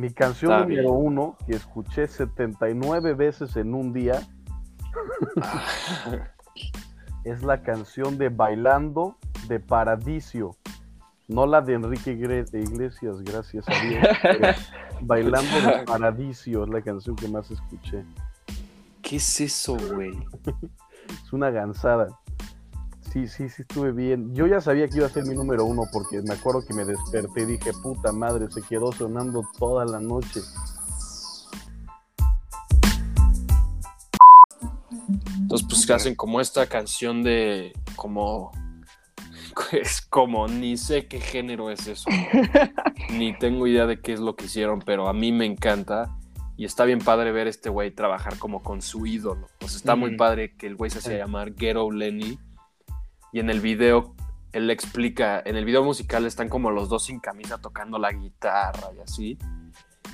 Mi canción Está número bien. uno, que escuché 79 veces en un día, es la canción de Bailando de Paradiso. No la de Enrique Iglesias, gracias a Dios. Bailando de Paradiso es la canción que más escuché. ¿Qué es eso, güey? Es una gansada. Sí, sí, sí, estuve bien. Yo ya sabía que iba a ser mi número uno porque me acuerdo que me desperté y dije, puta madre, se quedó sonando toda la noche. Entonces, pues hacen como esta canción de como es como ni sé qué género es eso. ni tengo idea de qué es lo que hicieron, pero a mí me encanta y está bien padre ver este güey trabajar como con su ídolo. O sea, está muy padre que el güey se hacía llamar Ghetto Lenny y en el video él le explica, en el video musical están como los dos sin camisa tocando la guitarra y así.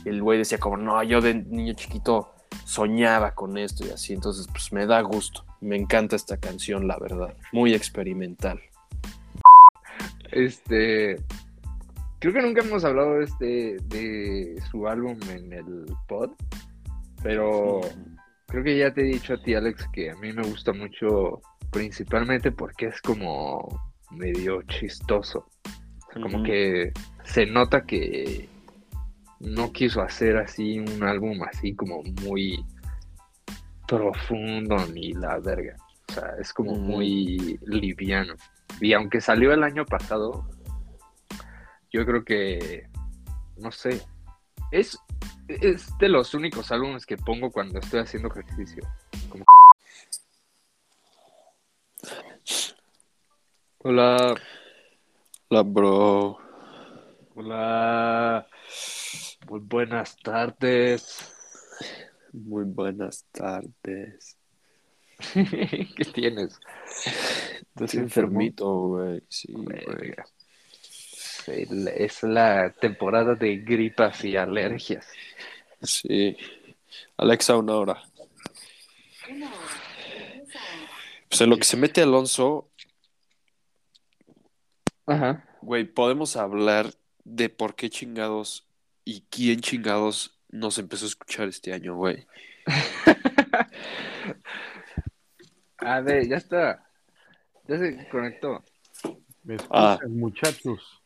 Y el güey decía como, no, yo de niño chiquito soñaba con esto y así, entonces pues me da gusto. Me encanta esta canción, la verdad. Muy experimental. Este. Creo que nunca hemos hablado este, de su álbum en el pod. Pero creo que ya te he dicho a ti, Alex, que a mí me gusta mucho, principalmente porque es como medio chistoso. O sea, como que se nota que no quiso hacer así un álbum así como muy profundo ni la verga. O sea, es como muy liviano. Y aunque salió el año pasado, yo creo que, no sé, es, es de los únicos álbumes que pongo cuando estoy haciendo ejercicio. Como... Hola, La bro. hola, muy buenas tardes. Muy buenas tardes. ¿Qué tienes? Estás ¿Sí, enfermito, güey. Sí, güey. El- Es la temporada de gripas y alergias. Sí. Alexa, una hora. Pues en lo que se mete Alonso, Ajá. güey, podemos hablar de por qué chingados y quién chingados nos empezó a escuchar este año, güey. A ver, ya está. Ya se conectó. ¿Me escuchan, Ah. muchachos?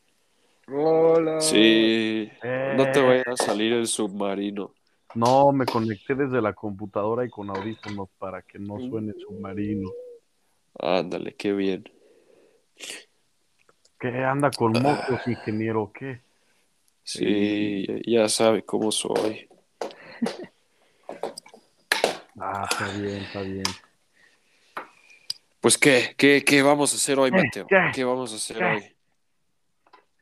Hola. Sí. No te Eh, vaya a salir el submarino. No, me conecté desde la computadora y con audífonos para que no suene submarino. Ándale, qué bien. ¿Qué anda con mocos, ingeniero? ¿Qué? Sí, ya sabe cómo soy. Ah, está bien, está bien. Pues qué, qué, qué vamos a hacer hoy. Mateo? ¿Qué? ¿Qué vamos a hacer ¿Qué? hoy?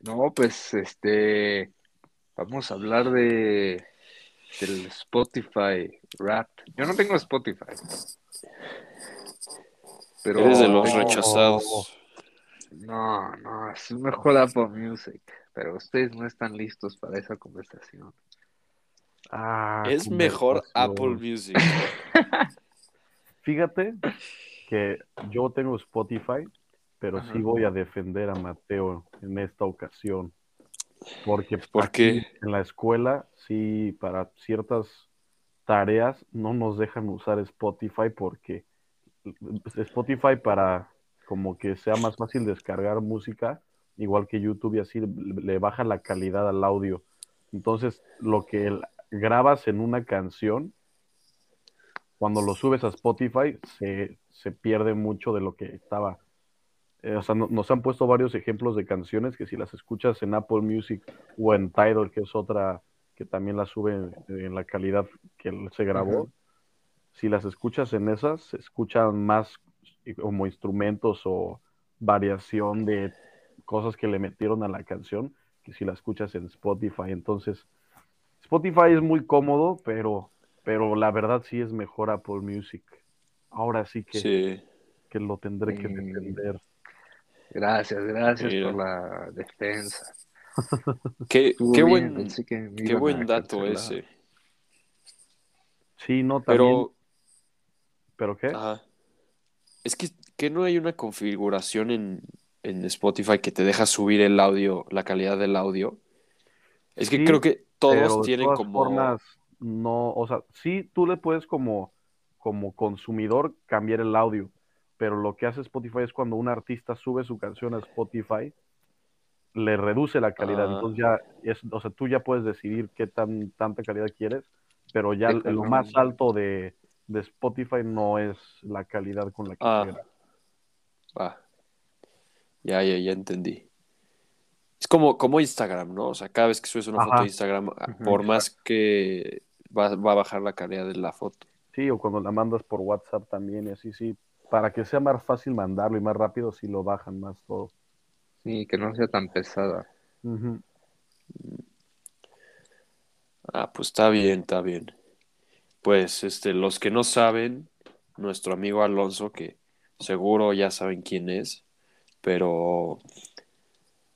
No, pues este. Vamos a hablar de. Del Spotify Rap. Yo no tengo Spotify. Pero. Eres de los rechazados. No, no, es mejor Apple Music. Pero ustedes no están listos para esa conversación. Ah, Es mejor. Apple Music. Fíjate que yo tengo Spotify, pero Ajá. sí voy a defender a Mateo en esta ocasión. Porque ¿Por aquí qué? en la escuela, sí, para ciertas tareas no nos dejan usar Spotify porque Spotify para como que sea más fácil descargar música, igual que YouTube y así, le baja la calidad al audio. Entonces, lo que grabas en una canción, cuando lo subes a Spotify, se, se pierde mucho de lo que estaba. Eh, o sea, no- nos han puesto varios ejemplos de canciones que si las escuchas en Apple Music o en Tidal, que es otra que también la sube en, en la calidad que se grabó, si las escuchas en esas, se escuchan más como instrumentos o variación de cosas que le metieron a la canción que si la escuchas en Spotify. Entonces, Spotify es muy cómodo, pero, pero la verdad sí es mejor Apple Music. Ahora sí que, Sí. que lo tendré que Mm. defender. Gracias, gracias Mira. por la defensa. Qué, Estuvo qué bien, buen, qué dato ese. Sí, no, también. Pero, ¿Pero qué? ajá. Es que, que no hay una configuración en, en Spotify que te deja subir el audio, la calidad del audio. Es que Sí, creo que todos pero de tienen todas como... formas, no, o sea, sí tú le puedes como, como consumidor cambiar el audio, pero lo que hace Spotify es cuando un artista sube su canción a Spotify, le reduce la calidad. Ah. Entonces ya es, o sea, tú ya puedes decidir qué tan tanta calidad quieres, pero ya lo más alto de, de Spotify no es la calidad con la que Ah. Ah, ya, ya, ya entendí. Es como, como Instagram, ¿no? O sea, cada vez que subes una Ajá. foto a Instagram, por más que va, va a bajar la calidad de la foto. Sí, o cuando la mandas por WhatsApp también y así, sí. Para que sea más fácil mandarlo y más rápido, sí lo bajan más todo. Sí, que no sea tan pesada. Ah, pues está bien, está bien. Pues, este, los que no saben, nuestro amigo Alonso, que seguro ya saben quién es, pero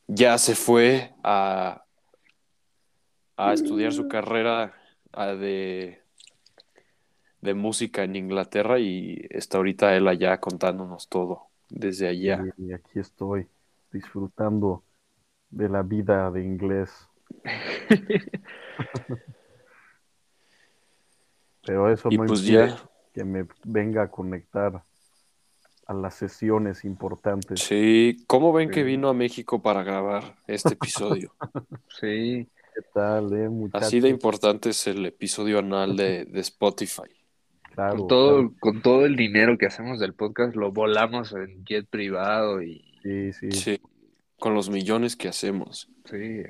ya se fue a, a estudiar su carrera de, de música en Inglaterra y está ahorita él allá contándonos todo desde allá. Y, aquí estoy disfrutando de la vida de inglés. Pero eso Y no pues impide ya, que me venga a conectar a las sesiones importantes. sí, ¿cómo ven que vino a México para grabar este episodio? Sí, ¿Qué tal, eh, muchachos? Así de importante es el episodio anual de, de Spotify. Claro, con todo, claro. con todo el dinero que hacemos del podcast lo volamos en jet privado y Sí, sí, Sí, con los millones que hacemos. sí.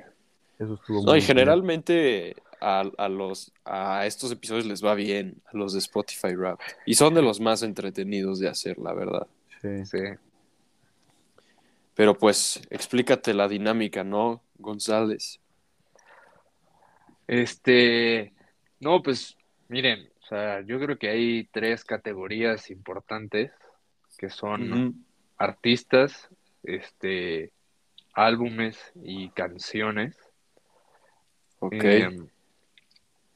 eso estuvo No, muy y bien. generalmente a, a los, a estos episodios les va bien, a los de Spotify Rap. Y son de los más entretenidos de hacer, la verdad. Sí. Sí. Pero pues, explícate la dinámica, ¿no, González? Este, no, pues miren, o sea, yo creo que hay tres categorías importantes que son artistas, este, álbumes y canciones. Ok. Eh,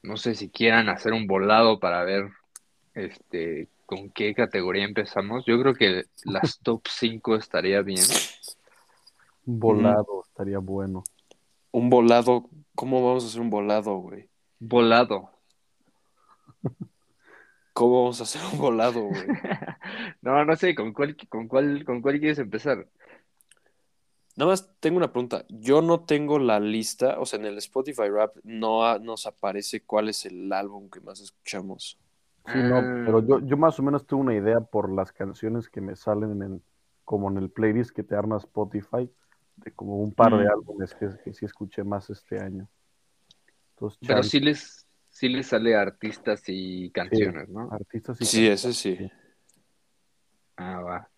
no sé si quieran hacer un volado para ver este con qué categoría empezamos. Yo creo que las top 5 estaría bien. Un volado estaría bueno. Un volado, ¿cómo vamos a hacer un volado, güey? Volado. ¿Cómo vamos a hacer un volado, güey? No, no sé, ¿con cuál, con cuál, con cuál quieres empezar? Nada más tengo una pregunta. Yo no tengo la lista, o sea, en el Spotify Rap no ha- nos aparece cuál es el álbum que más escuchamos. Sí, no, Ah. pero yo, yo más o menos tuve una idea por las canciones que me salen en, como en el playlist que te arma Spotify, de como un par de Mm. álbumes que, que sí escuché más este año. Entonces, Pero sí les, sí les sale artistas y canciones, ¿no? artistas y Sí, canciones. ese sí. Ah, va.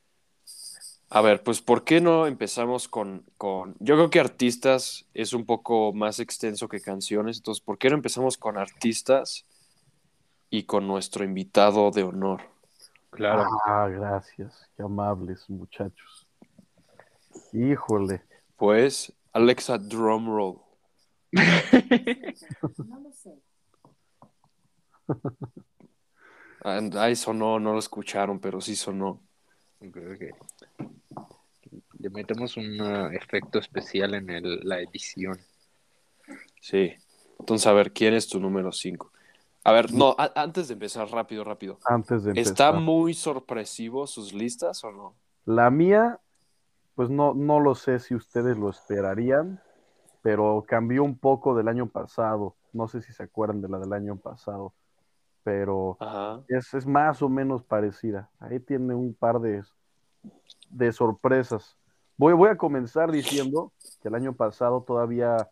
A ver, pues ¿por qué no empezamos con, con... Yo creo que artistas es un poco más extenso que canciones, entonces ¿por qué no empezamos con artistas y con nuestro invitado de honor? Claro. Ah, gracias, qué amables muchachos. Híjole, Pues Alexa Drumroll. No lo sé. And- Ahí sonó, no lo escucharon, pero sí sonó. Ok. Le metemos un uh, efecto especial en el- la edición. Sí. Entonces, a ver, ¿quién es tu número 5? A ver, no, a- antes de empezar, rápido, rápido. antes de ¿Está empezar. muy sorpresivo sus listas o no? La mía, pues no, no lo sé si ustedes lo esperarían, pero cambió un poco del año pasado. No sé si se acuerdan de la del año pasado, pero es, es más o menos parecida. Ahí tiene un par de, de sorpresas. Voy, voy a comenzar diciendo que el año pasado todavía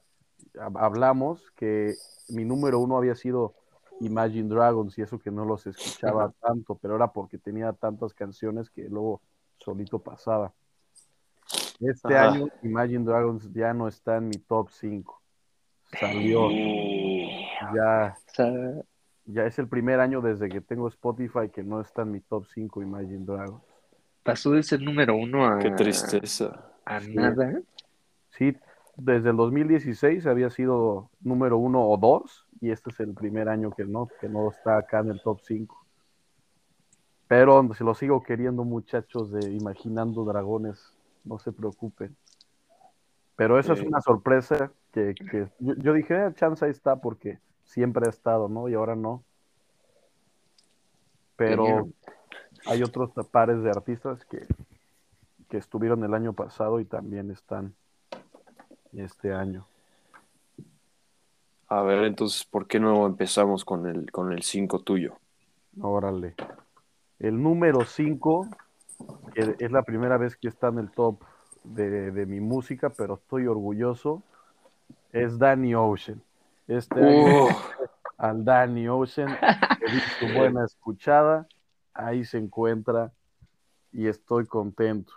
hab- hablamos que mi número uno había sido Imagine Dragons y eso que no los escuchaba tanto, pero era porque tenía tantas canciones que luego solito pasaba. Este Ajá. año Imagine Dragons ya no está en mi top 5. Salió, ya, O sea, ya es el primer año desde que tengo Spotify que no está en mi top 5 Imagine Dragons. pasó de ser número uno a, qué tristeza. a nada. Sí, desde el 2016 había sido número uno o dos, y este es el primer año que no, que no está acá en el top 5. Pero se lo sigo queriendo, muchachos de Imaginando Dragones, no se preocupen. Pero esa es una sorpresa que, que yo, yo dije, "Eh, chance ahí está porque siempre ha estado, ¿no? Y ahora no. Pero hay otros pares de artistas que, que estuvieron el año pasado y también están este año. A ver, entonces, ¿por qué no empezamos con el con el 5 tuyo? Órale. El número 5, que es la primera vez que está en el top de, de mi música, pero estoy orgulloso, es Danny Ocean. Este Uh, al Danny Ocean, su buena escuchada, ahí se encuentra y estoy contento.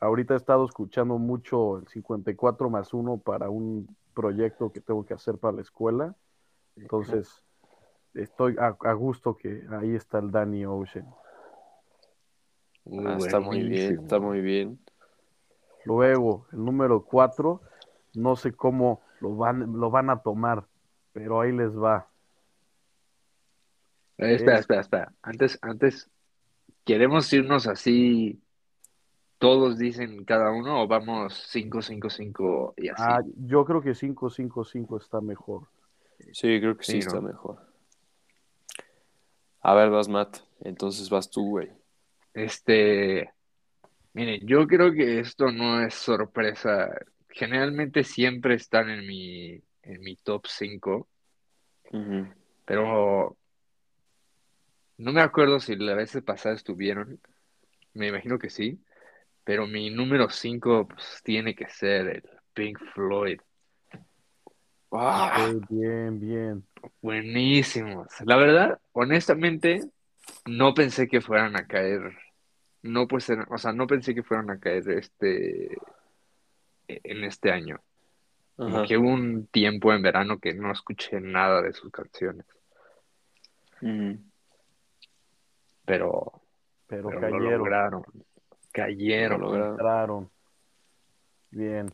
Ahorita he estado escuchando mucho el 54 más 1 para un proyecto que tengo que hacer para la escuela, entonces estoy a, a gusto que ahí está el Danny Ocean. Uh, ah, está muy bien, está muy bien. Luego, el número 4, no sé cómo lo van, lo van a tomar, pero ahí les va. Eh, espera, Es- espera, espera. Antes, antes, ¿queremos irnos así? ¿Todos dicen cada uno o vamos 5, 5, 5 y así? Ah, yo creo que 555 está mejor. Sí, creo que sí, Sí, está ¿no? mejor. A ver, vas, Matt. Entonces vas tú, güey. Este, miren, yo creo que esto no es sorpresa. Generalmente siempre están en mi, en mi top 5, Ujú. pero no me acuerdo si la vez pasada estuvieron. Me imagino que sí, pero mi número 5 pues, tiene que ser el Pink Floyd. Ah, Ok, bien, bien. Buenísimos. La verdad, honestamente, no pensé que fueran a caer. No pues, o sea, no pensé que fueran a caer este en este año. Como que hubo un tiempo en verano que no escuché nada de sus canciones. Pero pero, pero lo cayeron, lograron. Lo Cayeron. lograron. Bien.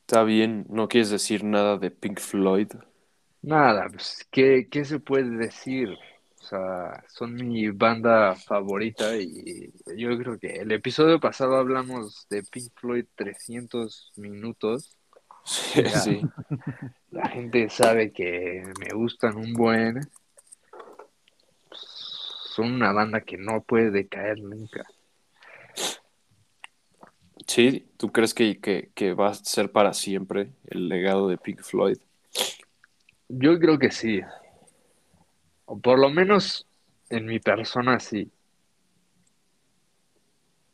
Está bien, no quieres decir nada de Pink Floyd. Nada, pues, ¿qué, qué se puede decir? O sea, son mi banda favorita y yo creo que el episodio pasado hablamos de Pink Floyd 300 minutos. Sí, Ya. sí. La gente sabe que me gustan un buen. Son una banda que no puede decaer nunca. Sí, ¿tú crees que, que, que va a ser para siempre el legado de Pink Floyd? Yo creo que sí. O por lo menos en mi persona sí.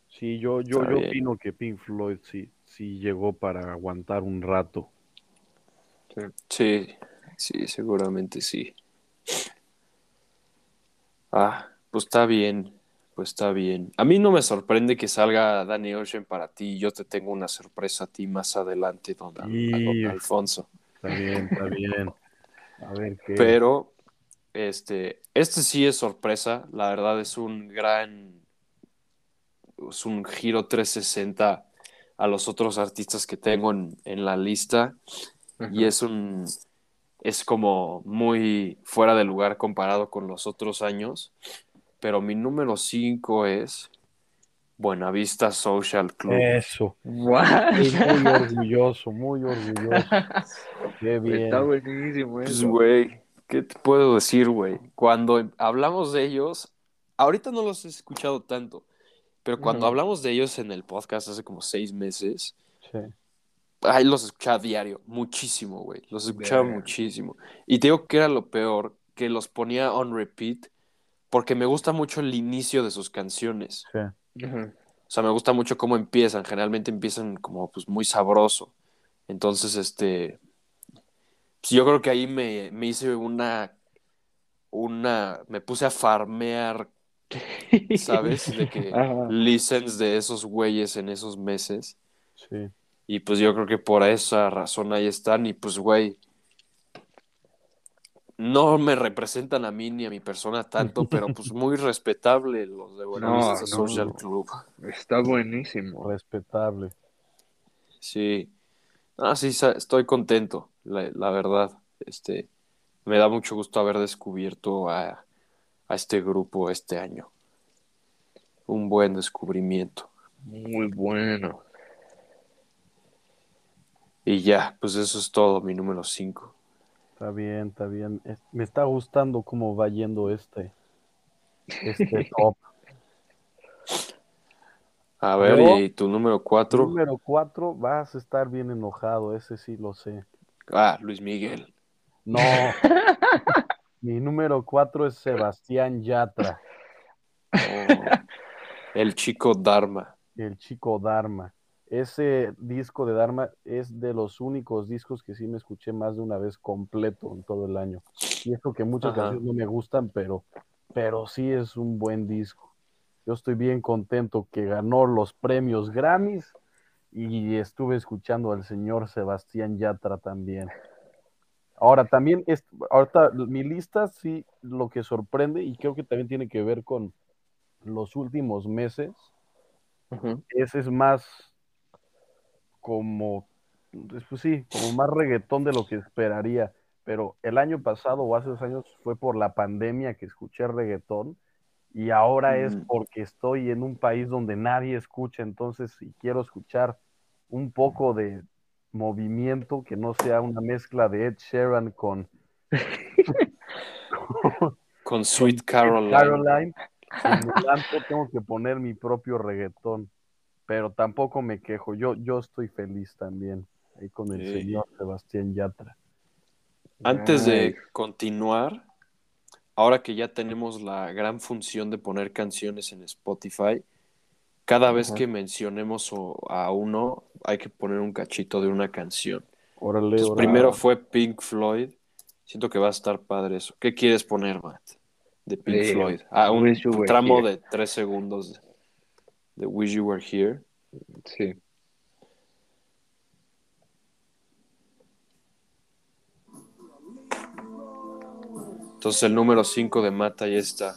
Sí, yo, yo, yo opino que Pink Floyd sí, sí llegó para aguantar un rato. Sí, sí, seguramente sí. Ah, pues está bien, pues está bien. A mí no me sorprende que salga Danny Ocean para ti. Yo te tengo una sorpresa a ti más adelante, don, don Alfonso. Está bien, está bien. A ver qué. Pero, este, este sí es sorpresa. La verdad es un gran, es un giro 360 a los otros artistas que tengo en, en la lista. Y es un, es como muy fuera de lugar comparado con los otros años. Pero mi número 5 es Buenavista Social Club. Eso. What? Muy orgulloso, muy orgulloso. Qué bien. Está buenísimo Pues, eso. güey, ¿qué te puedo decir, güey? Cuando hablamos de ellos, ahorita no los he escuchado tanto, pero cuando hablamos de ellos en el podcast hace como seis meses, Sí. ahí los escuchaba diario, muchísimo, güey. Los escuchaba muchísimo. Y te digo que era lo peor, que los ponía on repeat, porque me gusta mucho el inicio de sus canciones. Sí. O sea, me gusta mucho cómo empiezan. Generalmente empiezan como pues muy sabroso. Entonces, este. Pues yo creo que ahí me, me hice una. Una. Me puse a farmear, ¿sabes? De que listens de esos güeyes en esos meses. Sí. Y pues yo creo que por esa razón ahí están. Y pues, güey. No me representan a mí ni a mi persona tanto, pero pues muy respetable los de Buenavista No, Social no. Club. Está buenísimo. Respetable. Sí. Ah, sí, estoy contento, la, la verdad. Este, me da mucho gusto haber descubierto a, a este grupo este año. Un buen descubrimiento. Muy bueno. Y ya, pues eso es todo, mi número 5. Está bien, está bien. Es- Me está gustando cómo va yendo este, este top. A ver, Yo- ¿y tu número 4? Número cuatro, vas a estar bien enojado, ese sí lo sé. Ah, Luis Miguel. No. Mi número cuatro es Sebastián Yatra, Oh, el chico Dharma. el chico Dharma. Ese disco de Dharma es de los únicos discos que sí me escuché más de una vez completo en todo el año. Y esto que muchas Ajá. canciones no me gustan, pero, pero sí es un buen disco. Yo estoy bien contento que ganó los premios Grammys y estuve escuchando al señor Sebastián Yatra también. Ahora, también, es, ahorita mi lista sí lo que sorprende y creo que también tiene que ver con los últimos meses, ese es más como, pues sí, como más reggaetón de lo que esperaría. Pero el año pasado o hace dos años fue por la pandemia que escuché reggaetón y ahora es Mm. porque estoy en un país donde nadie escucha, entonces si quiero escuchar un poco de movimiento que no sea una mezcla de Ed Sheeran con Con Sweet Caroline. Caroline, en tengo que poner mi propio reggaetón, pero tampoco me quejo, yo, yo estoy feliz también ahí con el Sí. señor Sebastián Yatra. Antes de continuar, ahora que ya tenemos la gran función de poner canciones en Spotify, cada vez Ajá. que mencionemos a uno, hay que poner un cachito de una canción. Órale, Entonces, órale. primero fue Pink Floyd. Siento que va a estar padre eso. ¿Qué quieres poner, Matt? De Pink Eh, Floyd. Ah, un tramo Here. de tres segundos de, de Wish You Were Here. Sí. Entonces el número 5 de Matt ahí está.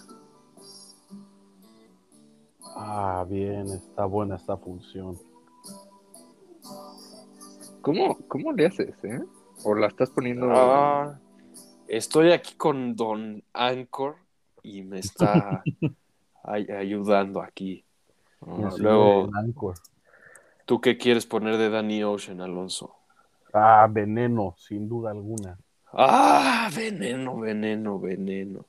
Ah, bien, está buena esta función. ¿Cómo, ¿Cómo le haces, eh? ¿O la estás poniendo? Ah, estoy aquí con Don Anchor y me está ay- ayudando aquí. Ah, luego-. ¿Tú qué quieres poner de Danny Ocean, Alonso? Ah, veneno, sin duda alguna. Ah, veneno, veneno, veneno.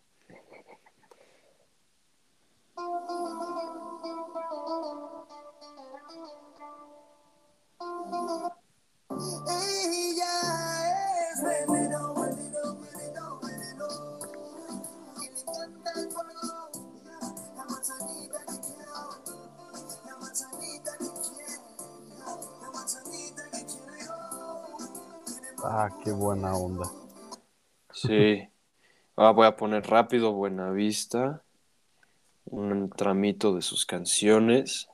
Voy a poner rápido Buena Vista. Un tramito de sus canciones.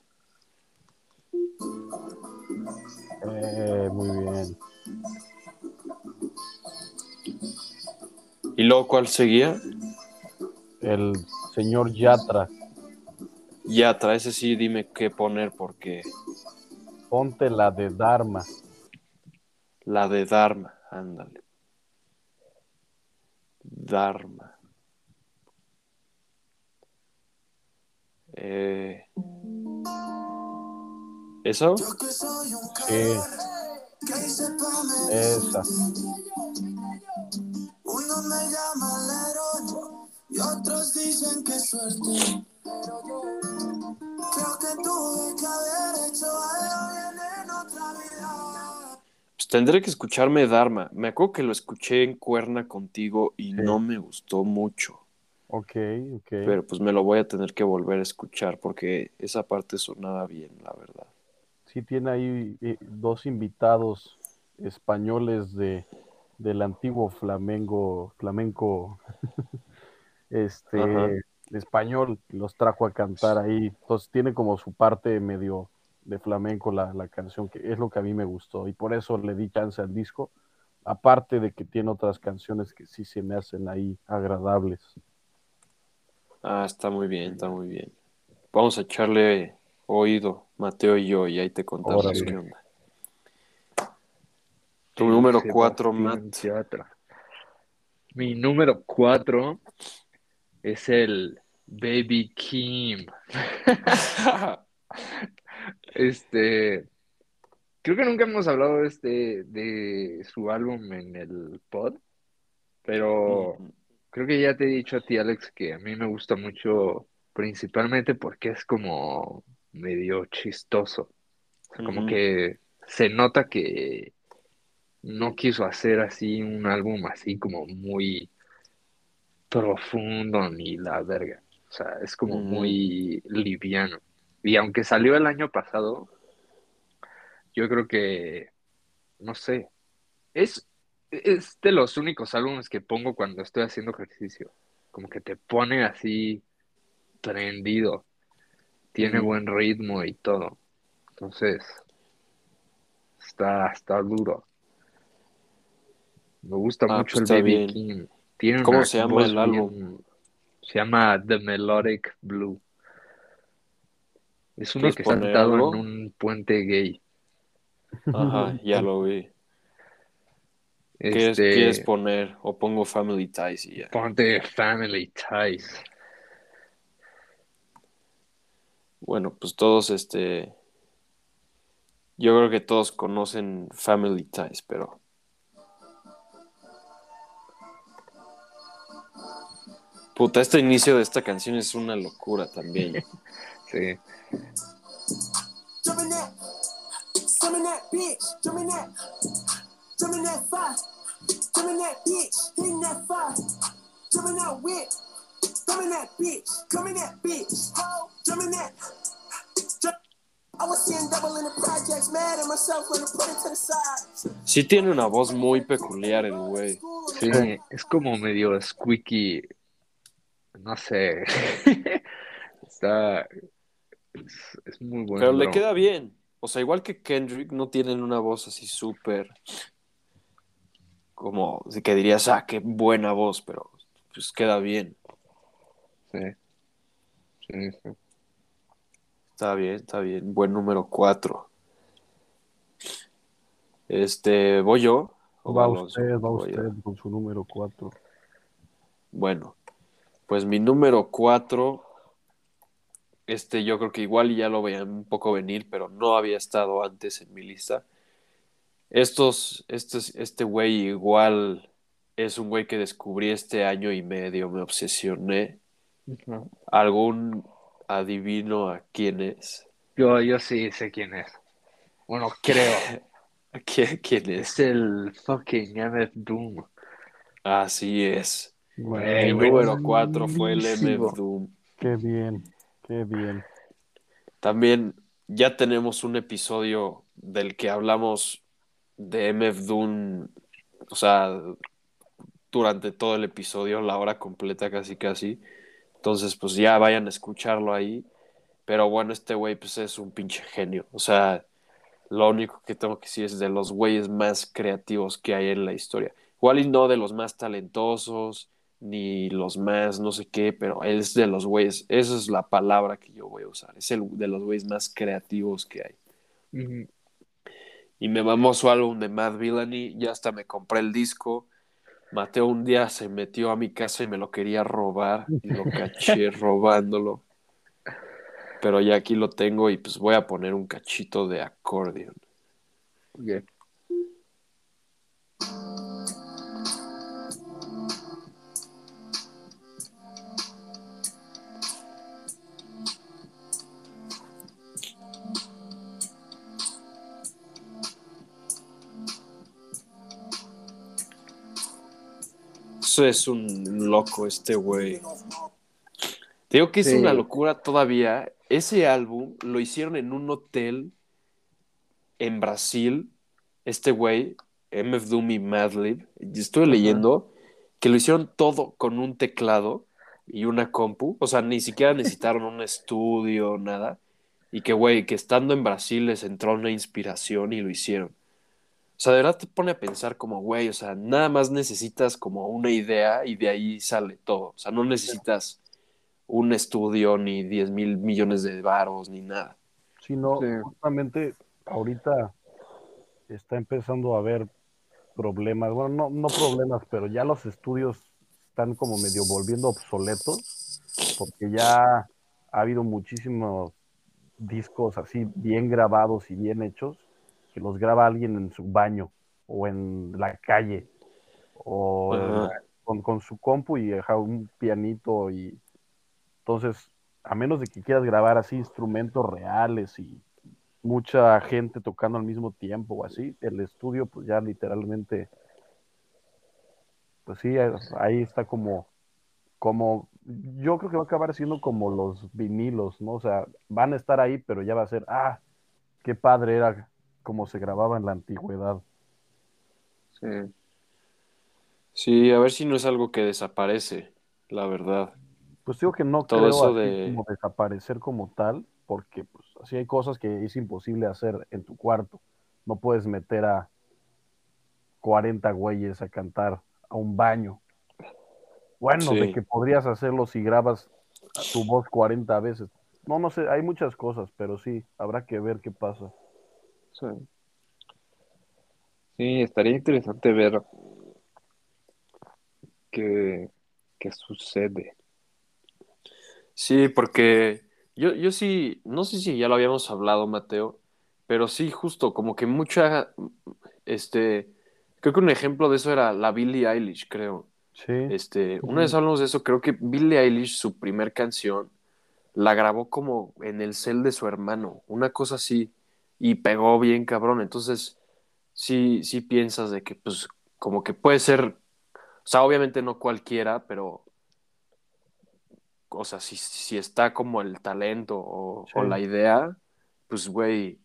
Eh, muy bien. ¿Y luego cuál seguía? El señor Yatra, Ya, trae ese sí, dime qué poner porque ponte la de Dharma. la de Dharma, ándale. Dharma. Eh, ¿Eso? Yo que soy un Sí, que hice pa' me esa. Uno me llama lerón y otros dicen que suerte. Pero yo creo que tuve que haber hecho algo bien en otra vida. Pues tendré que escucharme Dharma. Me acuerdo que lo escuché en Cuerna contigo y no me gustó mucho. Ok, ok. Pero pues me lo voy a tener que volver a escuchar porque esa parte sonaba bien, la verdad. Sí tiene ahí eh, dos invitados españoles de del antiguo flamenco, flamenco, este, Ajá. español, los trajo a cantar ahí. Entonces tiene como su parte medio de flamenco la, la canción, que es lo que a mí me gustó y por eso le di chance al disco. Aparte de que tiene otras canciones que sí se me hacen ahí agradables. Ah, está muy bien, está muy bien. Vamos a echarle oído, Mateo y yo, y ahí te contamos Órale. qué onda. Tu número Sebastián 4, Matt. Mi número 4 es el Baby Kim. Este, creo que nunca hemos hablado este, de su álbum en el pod, pero. Creo que ya te he dicho a ti, Alex, que a mí me gusta mucho, principalmente porque es como medio chistoso. O sea, como Ujú. que se nota que no quiso hacer así un álbum así como muy profundo ni la verga. O sea, es como muy liviano. Y aunque salió el año pasado, yo creo que, no sé, es, es de los únicos álbumes que pongo cuando estoy haciendo ejercicio. Como que te pone así prendido. Tiene buen ritmo y todo. Entonces, está, está duro. Me gusta Ah, mucho pues el bien. King. Tiene ¿Cómo se llama el álbum? bien- Se llama The Melodic Blue. Es uno ¿Quieres que está sentado en un puente gay. Ajá, ya lo vi. ¿Quieres, Este, quieres poner? O pongo Family Ties y ya. ponte Family Ties. Bueno, pues todos, este. Yo creo que todos conocen Family Ties, pero. Puta, este inicio de esta canción es una locura también. Sí. Jumping that, summon that bitch, jumping that, jumping that fire, jumping that bitch, hitting that fire, jumping that whip, jumping that bitch, coming that bitch, ho, jumping that. Jump. I was seeing double in the projects, mad at myself when I put it to the side. Sí tiene una voz muy peculiar el güey. Sí, es como medio squeaky. No sé. Está. Es, es muy bueno. Pero le queda bien. O sea, igual que Kendrick, no tienen una voz así súper. Como que dirías, ah, qué buena voz, pero pues queda bien. Sí. Sí, sí. Está bien, está bien. Buen número 4. Este, ¿voy yo? ¿O Va Alonso? usted, va Voy usted con su número 4. Bueno, pues mi número 4, este yo creo que igual ya lo veían un poco venir, pero no había estado antes en mi lista. Estos, estos, este güey igual es un güey que descubrí este año y medio, me obsesioné. ¿Algún adivino a quién es? Yo, yo sí sé quién es. Bueno, creo. ¿A quién, es? Es el fucking MF Doom. Así es. Güey, güey, número 4 fue el. MF Doom. Qué bien, qué bien. También ya tenemos un episodio del que hablamos de MF Doom, o sea, durante todo el episodio, la hora completa casi casi. Entonces, pues ya vayan a escucharlo ahí. Pero bueno, este güey pues es un pinche genio. O sea, lo único que tengo que decir es de los güeyes más creativos que hay en la historia. Igual y no de los más talentosos, ni los más no sé qué, pero es de los güeyes, esa es la palabra que yo voy a usar, es el de los güeyes más creativos que hay. Y me mamó su álbum de Mad Villainy, ya hasta me compré el disco. Mateo un día se metió a mi casa y me lo quería robar y lo caché robándolo. Pero ya aquí lo tengo y pues voy a poner un cachito de acordeón. Ok. Eso es un loco este güey. Te digo que es Sí. una locura todavía. Ese álbum lo hicieron en un hotel en Brasil. Este güey, MF Doom y Madlib. Y Estuve leyendo que lo hicieron todo con un teclado y una compu. O sea, ni siquiera necesitaron un estudio, nada. Y que, güey, que estando en Brasil les entró una inspiración y lo hicieron. O sea, de verdad te pone a pensar como, güey, o sea, nada más necesitas como una idea y de ahí sale todo. O sea, no necesitas un estudio ni 10 mil millones de varos ni nada. Sino, Sí. justamente ahorita está empezando a haber problemas, bueno, no, no problemas, pero ya los estudios están como medio volviendo obsoletos, porque ya ha habido muchísimos discos así bien grabados y bien hechos, que los graba alguien en su baño o en la calle o con, con su compu y ajá, un pianito y entonces, a menos de que quieras grabar así instrumentos reales y mucha gente tocando al mismo tiempo o así, el estudio pues ya literalmente, pues sí, ahí está como, como, yo creo que va a acabar siendo como los vinilos, ¿no? O sea, van a estar ahí, pero ya va a ser, ah, qué padre era como se grababa en la antigüedad. Sí. Sí, a ver si no es algo que desaparece, la verdad. Pues digo que no Todo creo eso de- como desaparecer como tal, porque pues así hay cosas que es imposible hacer en tu cuarto. No puedes meter a 40 güeyes a cantar a un baño. Bueno, Sí. de que podrías hacerlo si grabas tu voz 40 veces. No, no sé, hay muchas cosas, pero sí, habrá que ver qué pasa. Sí. Sí, estaría interesante ver qué, qué sucede. Sí, porque yo, yo sí, no sé si ya lo habíamos hablado, Mateo, pero sí, justo, como que mucha, este, creo que un ejemplo de eso era la Billie Eilish, creo. Sí, Este, una vez hablamos de eso, creo que Billie Eilish, su primer canción, la grabó como en el cel de su hermano, una cosa así, y pegó bien cabrón. Entonces, sí, sí piensas de que, pues, como que puede ser, o sea, obviamente no cualquiera, pero, o sea, si, si está como el talento o, Sí. o la idea, pues, güey,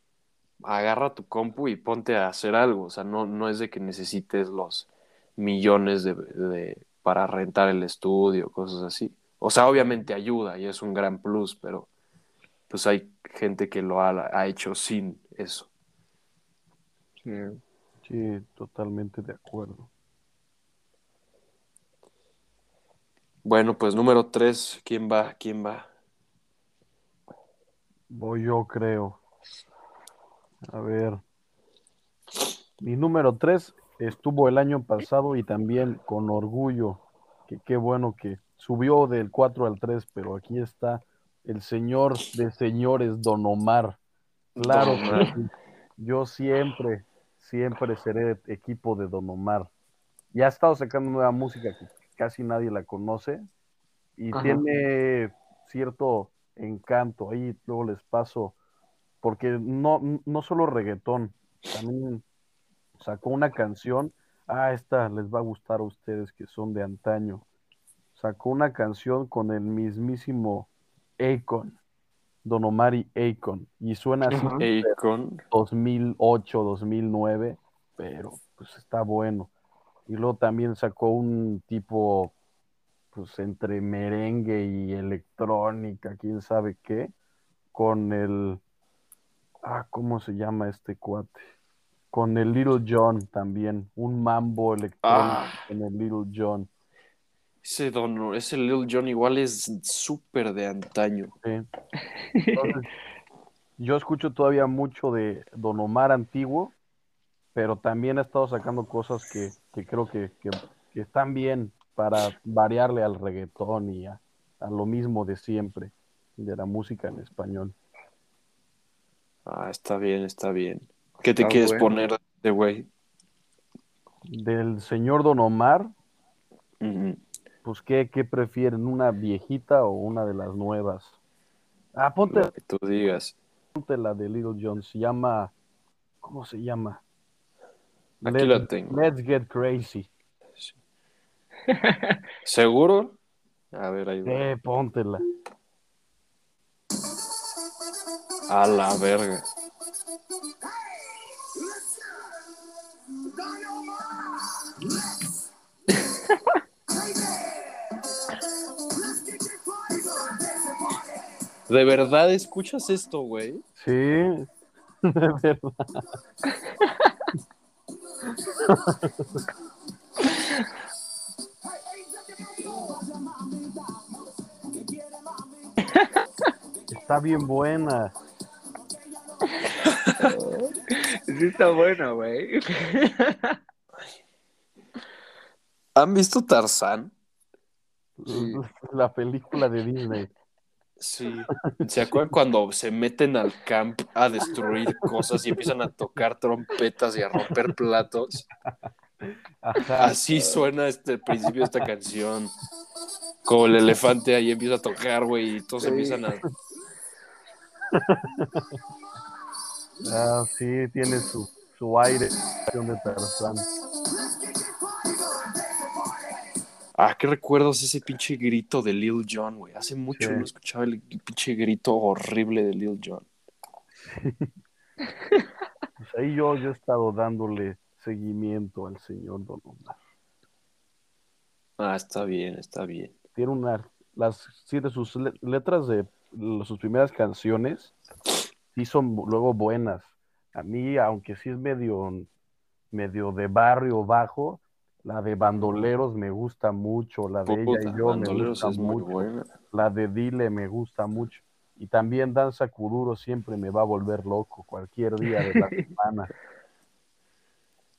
agarra tu compu y ponte a hacer algo. O sea, no, no es de que necesites los millones de, de- para rentar el estudio, cosas así. O sea, obviamente ayuda y es un gran plus, pero pues hay gente que lo ha, ha hecho sin eso. Sí. sí, totalmente de acuerdo. Bueno, pues número tres, ¿quién va? ¿Quién va? Voy yo, creo. A ver. Mi número 3 estuvo el año pasado y también con orgullo. Que qué bueno que subió del 4 al 3, pero aquí está el señor de señores, Don Omar. Claro. Yo siempre, siempre seré equipo de Don Omar. Ya ha estado sacando nueva música que casi nadie la conoce y Ajá. tiene cierto encanto. Ahí luego les paso, porque no, no solo reggaetón, también sacó una canción. Ah, esta les va a gustar a ustedes que son de antaño. Sacó una canción con el mismísimo Akon, Don Omar y Akon, y suena así. Akon. 2008, 2009, pero pues está bueno. Y luego también sacó un tipo, pues entre merengue y electrónica, quién sabe qué, con el, ah, ¿cómo se llama este cuate? Con el Little John también, un mambo electrónico Ah. con el Little John. Ese, don, ese Lil Jon igual es súper de antaño. sí. Entonces, yo escucho todavía mucho de Don Omar antiguo, pero también ha estado sacando cosas que, que creo que, que- que están bien para variarle al reggaetón y a, a lo mismo de siempre, de la música en español. Ah, está bien, está bien. ¿Qué te Está quieres bueno. poner de güey? Del señor Don Omar, Ujú. Pues ¿qué, qué prefieren? ¿Una viejita o una de las nuevas? Ah, ponte, Lo que tú digas. ponte la de Little John, se llama, ¿cómo se llama? Aquí la tengo. Let's Get Crazy. ¿Seguro? A ver, ahí va. Eh, póntela. A la verga. ¿De verdad escuchas esto, güey? Sí, de verdad. Está bien buena. Sí está bueno, güey. ¿Han visto Tarzán? La película de Disney. Sí. ¿Se acuerdan cuando se meten al camp a destruir cosas y empiezan a tocar trompetas y a romper platos? Ajá. Así suena este el principio de esta canción. Como el elefante ahí empieza a tocar, güey, y todos Sí. empiezan a. Ah, sí, tiene su, su aire de Tarzán. Ah, qué recuerdos ese pinche grito de Lil Jon, güey. Hace mucho Sí. no escuchaba el pinche grito horrible de Lil Jon. Pues ahí yo, yo he estado dándole seguimiento al señor Don Omar. Ah, está bien, está bien. Tiene una, las, sí, de sus le- letras de sus primeras canciones, sí son luego buenas. A mí, aunque sí es medio, medio de barrio bajo, la de Bandoleros me gusta mucho, la de ella y yo me Bandoleros gusta es muy mucho, buena. la de Dile me gusta mucho. Y también Danza Kuduro siempre me va a volver loco cualquier día de la semana.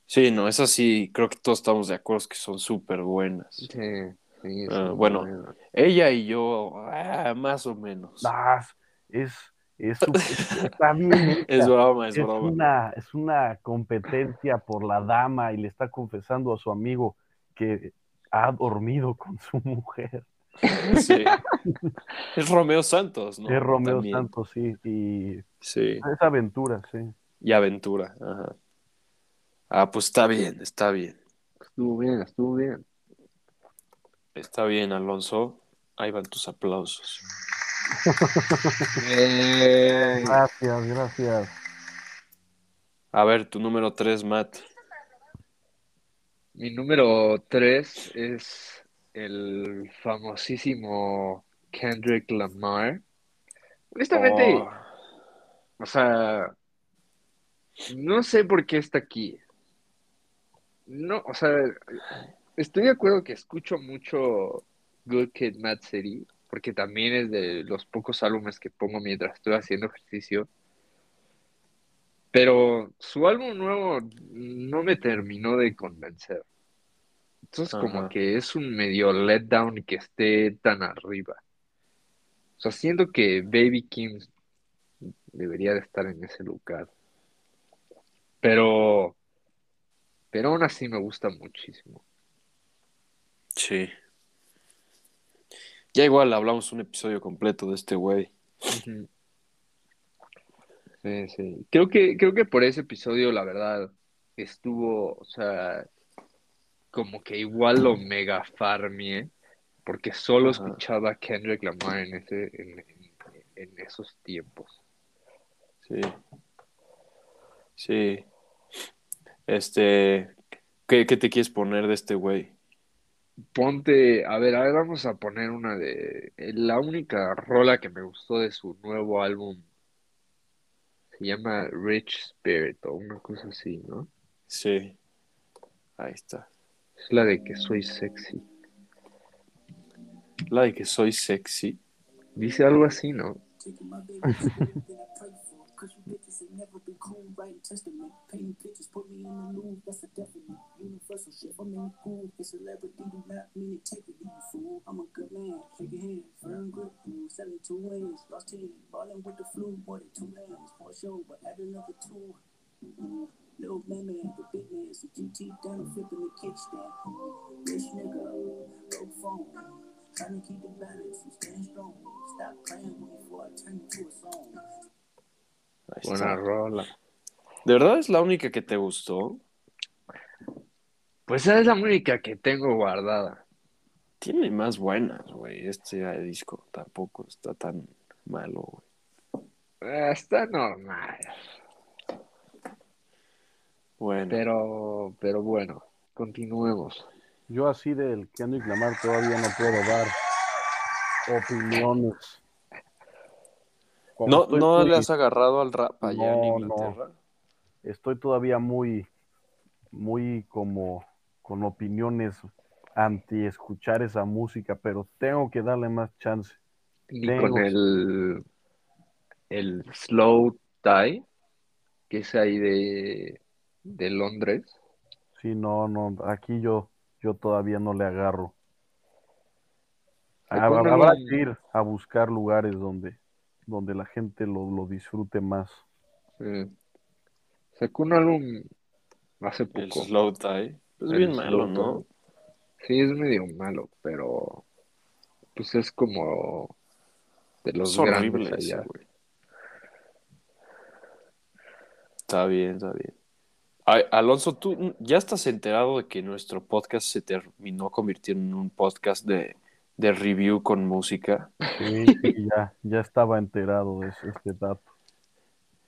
Sí, no, esas sí, creo que todos estamos de acuerdo que son súper buenas. Sí, sí, sí, bueno. Ella y yo, ah, más o menos. Ah, es, es, está bien. Es broma, es Es broma. una, es una competencia por la dama y le está confesando a su amigo que ha dormido con su mujer. Sí. Es Romeo Santos, ¿no? es Romeo También. Santos, sí, y Sí. es aventura, sí. Y aventura. Ajá. Ah, pues está bien, está bien. Estuvo bien, estuvo bien. Está bien, Alonso. Ahí van tus aplausos. Eh, Gracias, gracias. A ver, tu número 3, Matt. mi número 3 es el famosísimo Kendrick Lamar. Honestamente, Oh, o sea, no sé por qué está aquí. No, o sea, estoy de acuerdo que escucho mucho Good Kid, Mad City, porque también es de los pocos álbumes que pongo mientras estoy haciendo ejercicio. Pero su álbum nuevo no me terminó de convencer. Entonces, como que es un medio letdown que esté tan arriba. O sea, siento que Baby Kim debería de estar en ese lugar. Pero, pero aún así me gusta muchísimo. sí. Ya igual hablamos un episodio completo de este güey. Sí, sí. Creo que, creo que por ese episodio, la verdad, estuvo, o sea, como que igual lo mega farmié, porque solo Ajá. escuchaba a Kendrick Lamar en ese, en, en- en esos tiempos. Sí. Sí. Este. ¿Qué, qué te quieres poner de este güey? Ponte, a ver, a ver, vamos a poner una de, eh, la única rola que me gustó de su nuevo álbum se llama Rich Spirit o una cosa así, ¿no? Sí. Ahí está. Es la de que soy sexy. La de que soy sexy. Dice algo así, ¿no? Cause you bitches ain't never been cool, writing testament. Painting pictures, put me in the mood, that's a definite. Universal shit, I'm in the groove. Your celebrity do not mean integrity, you fool. I'm a good man, shake your hand, firm grip, boo. Seven two wins, lost ten, ballin' with the flu, more than two lanes. For sure, but add another two. Little man, man, the big man, so GT down, flipping the kickstand. Rich nigga, broke phone. Trying to keep the balance and stand strong. Stop playing with me before I turn you to a song. Ahí Buena está. rola. ¿De verdad es la única que te gustó? Pues esa es la única que tengo guardada. Tiene más buenas, güey. Este disco tampoco está tan malo, güey. Eh, Está normal. Bueno. Pero, pero bueno, continuemos. Yo así del Kendrick Lamar todavía no puedo dar opiniones. ¿No, no muy- le has agarrado al rap allá en No, Inglaterra? estoy todavía muy, muy como con opiniones anti escuchar esa música, pero tengo que darle más chance. Y Tengo- con el, el Slow Tie, que es ahí de, de Londres. Sí, no, no, aquí yo, yo todavía no le agarro. Habrá que ir a buscar lugares donde, donde la gente lo, lo disfrute más. eh, sacó un álbum hace El poco. Slow Tie. Es El bien malo, ¿no? Sí, es medio malo, pero pues es como de los Es horrible grandes allá. güey. Está bien, está bien. Ay, Alonso, tú ya estás enterado de que nuestro podcast se terminó convirtiendo en un podcast de, de review con música. Sí, sí, ya, ya estaba enterado de este dato.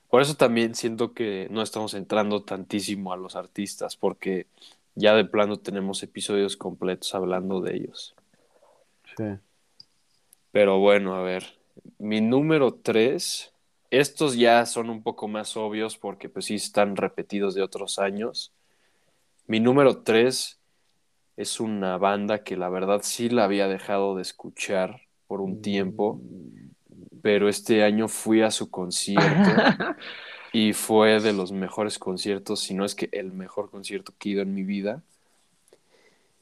Por eso también siento que no estamos entrando tantísimo a los artistas, porque ya de plano tenemos episodios completos hablando de ellos. Sí. Pero bueno, a ver, mi número tres, estos ya son un poco más obvios porque pues sí están repetidos de otros años. Mi número tres es una banda que la verdad sí la había dejado de escuchar por un tiempo, pero este año fui a su concierto y fue de los mejores conciertos, si no es que el mejor concierto que he ido en mi vida.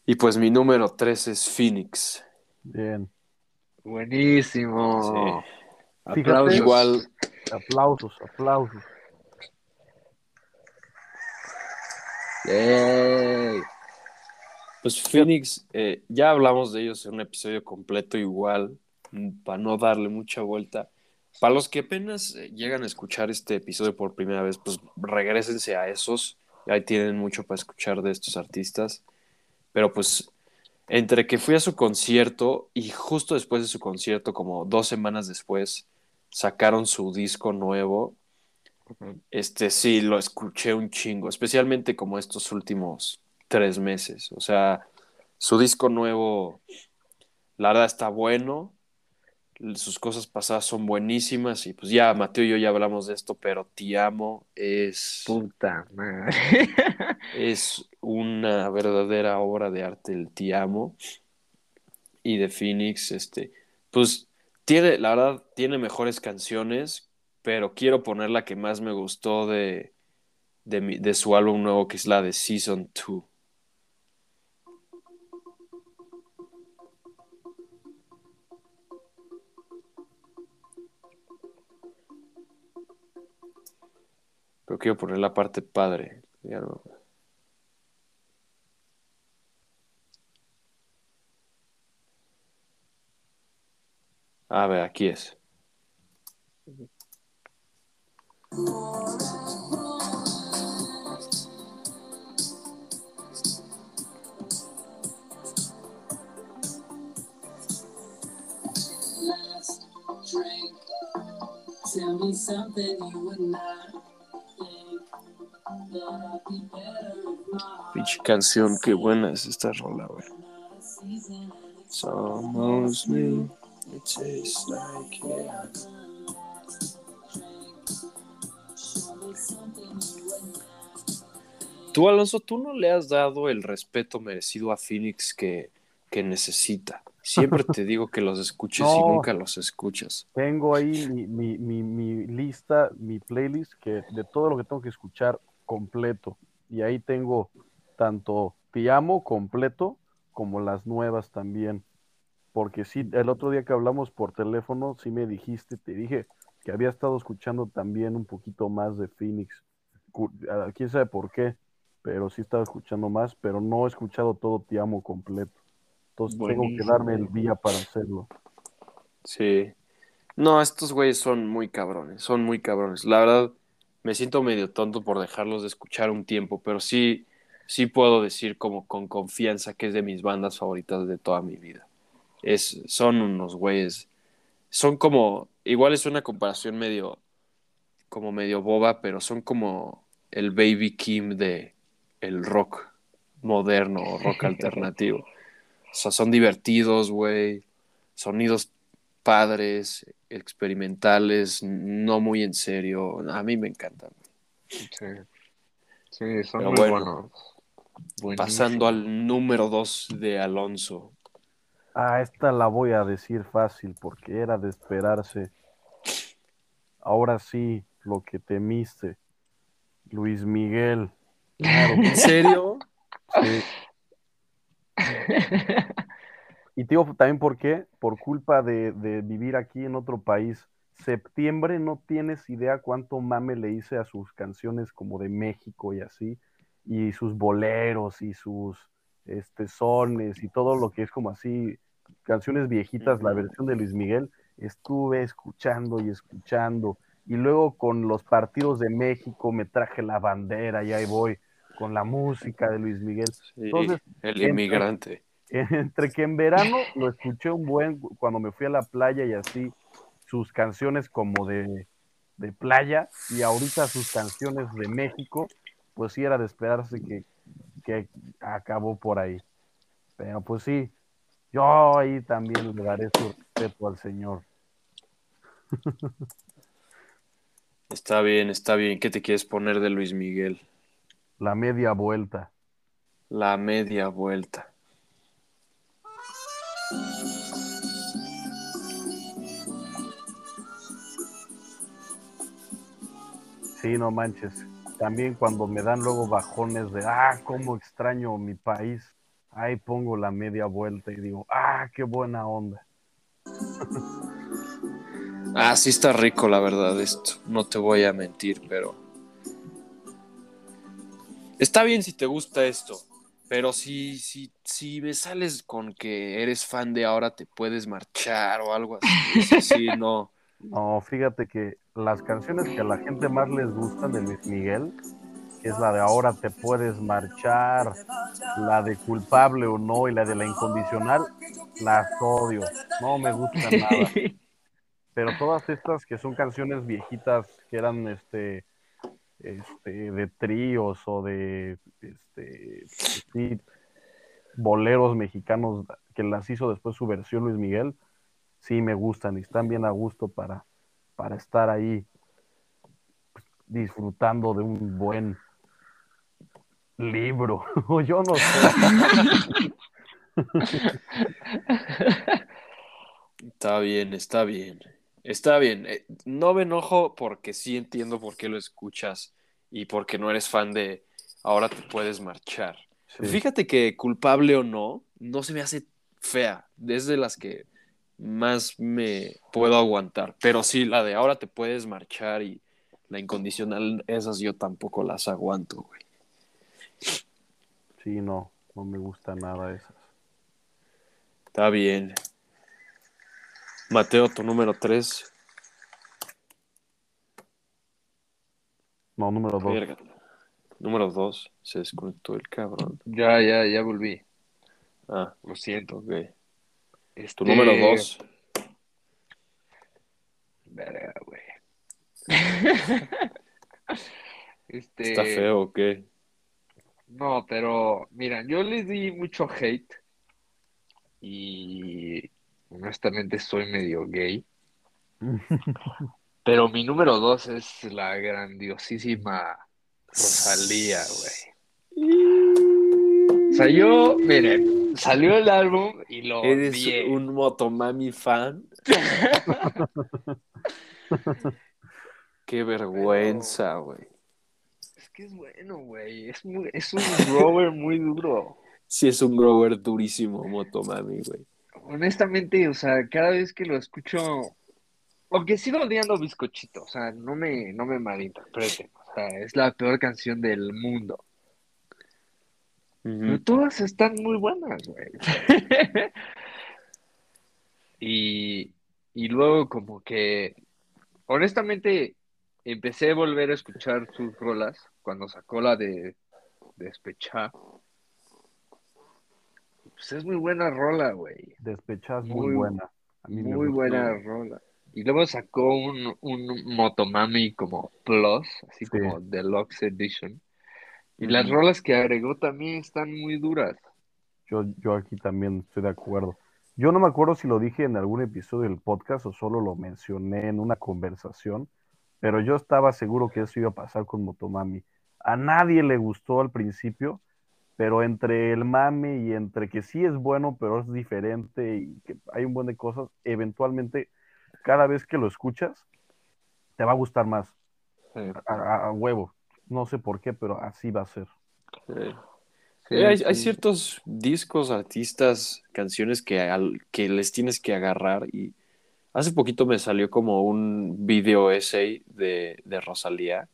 Y pues mi número tres es Phoenix. Bien. Buenísimo. Sí. Aplausos. Igual, Aplausos, aplausos. Yay. Pues Phoenix, eh, ya hablamos de ellos en un episodio completo igual, para no darle mucha vuelta. Para los que apenas eh, llegan a escuchar este episodio por primera vez, pues regresense a esos, ahí tienen mucho para escuchar de estos artistas. Pero pues entre que fui a su concierto y justo después de su concierto, como dos semanas después, sacaron su disco nuevo. Este sí, lo escuché un chingo, especialmente como estos últimos tres meses. O sea, su disco nuevo, la verdad está bueno, sus cosas pasadas son buenísimas y pues ya Mateo y yo ya hablamos de esto, pero Te Amo es, Puta madre. es una verdadera obra de arte el Te Amo y de Phoenix, este, pues tiene, la verdad, tiene mejores canciones, pero quiero poner la que más me gustó de, de, mi- de su álbum nuevo, que es la de Season 2. Pero quiero poner la parte padre. Ya no- A ver, aquí es. Pinche canción, qué buena es esta rola, güey. Tú, Alonso, tú no le has dado el respeto merecido a Phoenix que, que necesita. Siempre te digo que los escuches y nunca los escuchas. Tengo ahí mi, mi, mi, mi lista, mi playlist que de todo lo que tengo que escuchar completo. Y ahí tengo tanto Te amo completo como las nuevas también. Porque sí, el otro día que hablamos por teléfono, sí me dijiste, te dije que había estado escuchando también un poquito más de Phoenix. Ah, Quién sabe por qué, pero sí estaba escuchando más, pero no he escuchado todo Te amo completo. Entonces tengo que darme el día para hacerlo. Sí. No, estos güeyes son muy cabrones, son muy cabrones. La verdad, me siento medio tonto por dejarlos de escuchar un tiempo, pero sí, sí puedo decir como con confianza que es de mis bandas favoritas de toda mi vida. Es, son unos güeyes, son como, igual es una comparación medio, como medio boba, pero son como el Baby Kim de el rock moderno o rock alternativo. O sea, son divertidos, güey, sonidos padres, experimentales, no muy en serio. A mí me encantan. Sí. Sí, son Pero muy bueno, buenos. Pasando al número 2 de Alonso. Ah, esta la voy a decir fácil porque era de esperarse. Ahora sí, lo que temiste. Luis Miguel. ¿En serio? Sí. Y te digo también por qué, por culpa de, de vivir aquí en otro país. Septiembre no tienes idea cuánto mame le hice a sus canciones como de México y así, y sus boleros y sus este, sones y todo lo que es como así, canciones viejitas, la versión de Luis Miguel, estuve escuchando y escuchando. Y luego con los partidos de México me traje la bandera y ahí voy con la música de Luis Miguel. Sí, Entonces, el inmigrante. entre que en verano lo escuché un buen cuando me fui a la playa y así, sus canciones como de, de playa, y ahorita sus canciones de México, pues sí era de esperarse que, que acabó por ahí. Pero pues sí, yo ahí también le daré su respeto al señor. Está bien, está bien. ¿Qué te quieres poner de Luis Miguel? La media vuelta. La media vuelta. Sí, no manches. También cuando me dan luego bajones de, ah, cómo extraño mi país, ahí pongo la media vuelta y digo, ah, qué buena onda. Ah, sí está rico, la verdad, esto. No te voy a mentir, pero. Está bien si te gusta esto. Pero si, si, si me sales con que eres fan de ahora te puedes marchar o algo así. sí, no. No, fíjate que las canciones que a la gente más les gustan de Luis Miguel, que es la de Ahora te puedes marchar, la de culpable o no y la de la incondicional, las odio. No me gustan nada. Pero todas estas que son canciones viejitas que eran este, este de tríos o de este sí, boleros mexicanos que las hizo después su versión Luis Miguel, sí me gustan y están bien a gusto para, para estar ahí pues, disfrutando de un buen libro. O Yo no sé. Está bien, está bien. Está bien. Eh, No me enojo porque sí entiendo por qué lo escuchas y porque no eres fan de ahora te puedes marchar. Sí. Fíjate que culpable o no, no se me hace fea. Es de las que más me puedo aguantar. Pero sí, la de ahora te puedes marchar y la incondicional, esas yo tampoco las aguanto, güey. Sí, no, no me gusta nada esas. Está bien. Mateo, tu número 3. No, número dos. Verga. Número 2. Se desconectó el cabrón. Ya, ya, ya volví. Ah, Lo siento. ok. Este... Tu número 2. Verga, güey. este... Está feo, ¿o qué? No, pero mira, yo les di mucho hate y honestamente soy medio gay. Pero mi número dos es la grandiosísima Rosalía, güey. O sea, yo, miren, salió el álbum y lo ¿Eres odié. un Motomami fan? Qué vergüenza, güey. Es que es bueno, güey. Es, muy- es un grower muy duro. Sí, es un grower durísimo, Motomami, güey. Honestamente, o sea, cada vez que lo escucho, aunque sigo odiando Bizcochito, o sea, no me, no me malinterpreten, o sea, es la peor canción del mundo. Pero todas están muy buenas, güey. Y, y luego como que, honestamente, empecé a volver a escuchar sus rolas cuando sacó la de Despechá. Pues es muy buena rola, güey. Despechas muy, Muy- buena. A mí Muy buena rola. Y luego sacó un, un Motomami como Plus, así Sí. como Deluxe Edition. Y las rolas que agregó también están muy duras. Yo, yo aquí también estoy de acuerdo. Yo no me acuerdo si lo dije en algún episodio del podcast o solo lo mencioné en una conversación, pero yo estaba seguro que eso iba a pasar con Motomami. A nadie le gustó al principio, pero entre el mame y entre que sí es bueno, pero es diferente y que hay un buen de cosas, eventualmente cada vez que lo escuchas, te va a gustar más. A, a- a huevo. No sé por qué, pero así va a ser. Sí. Sí, hay, sí. hay ciertos discos, artistas, canciones que, al- que les tienes que agarrar y hace poquito me salió como un video essay de, de Rosalía,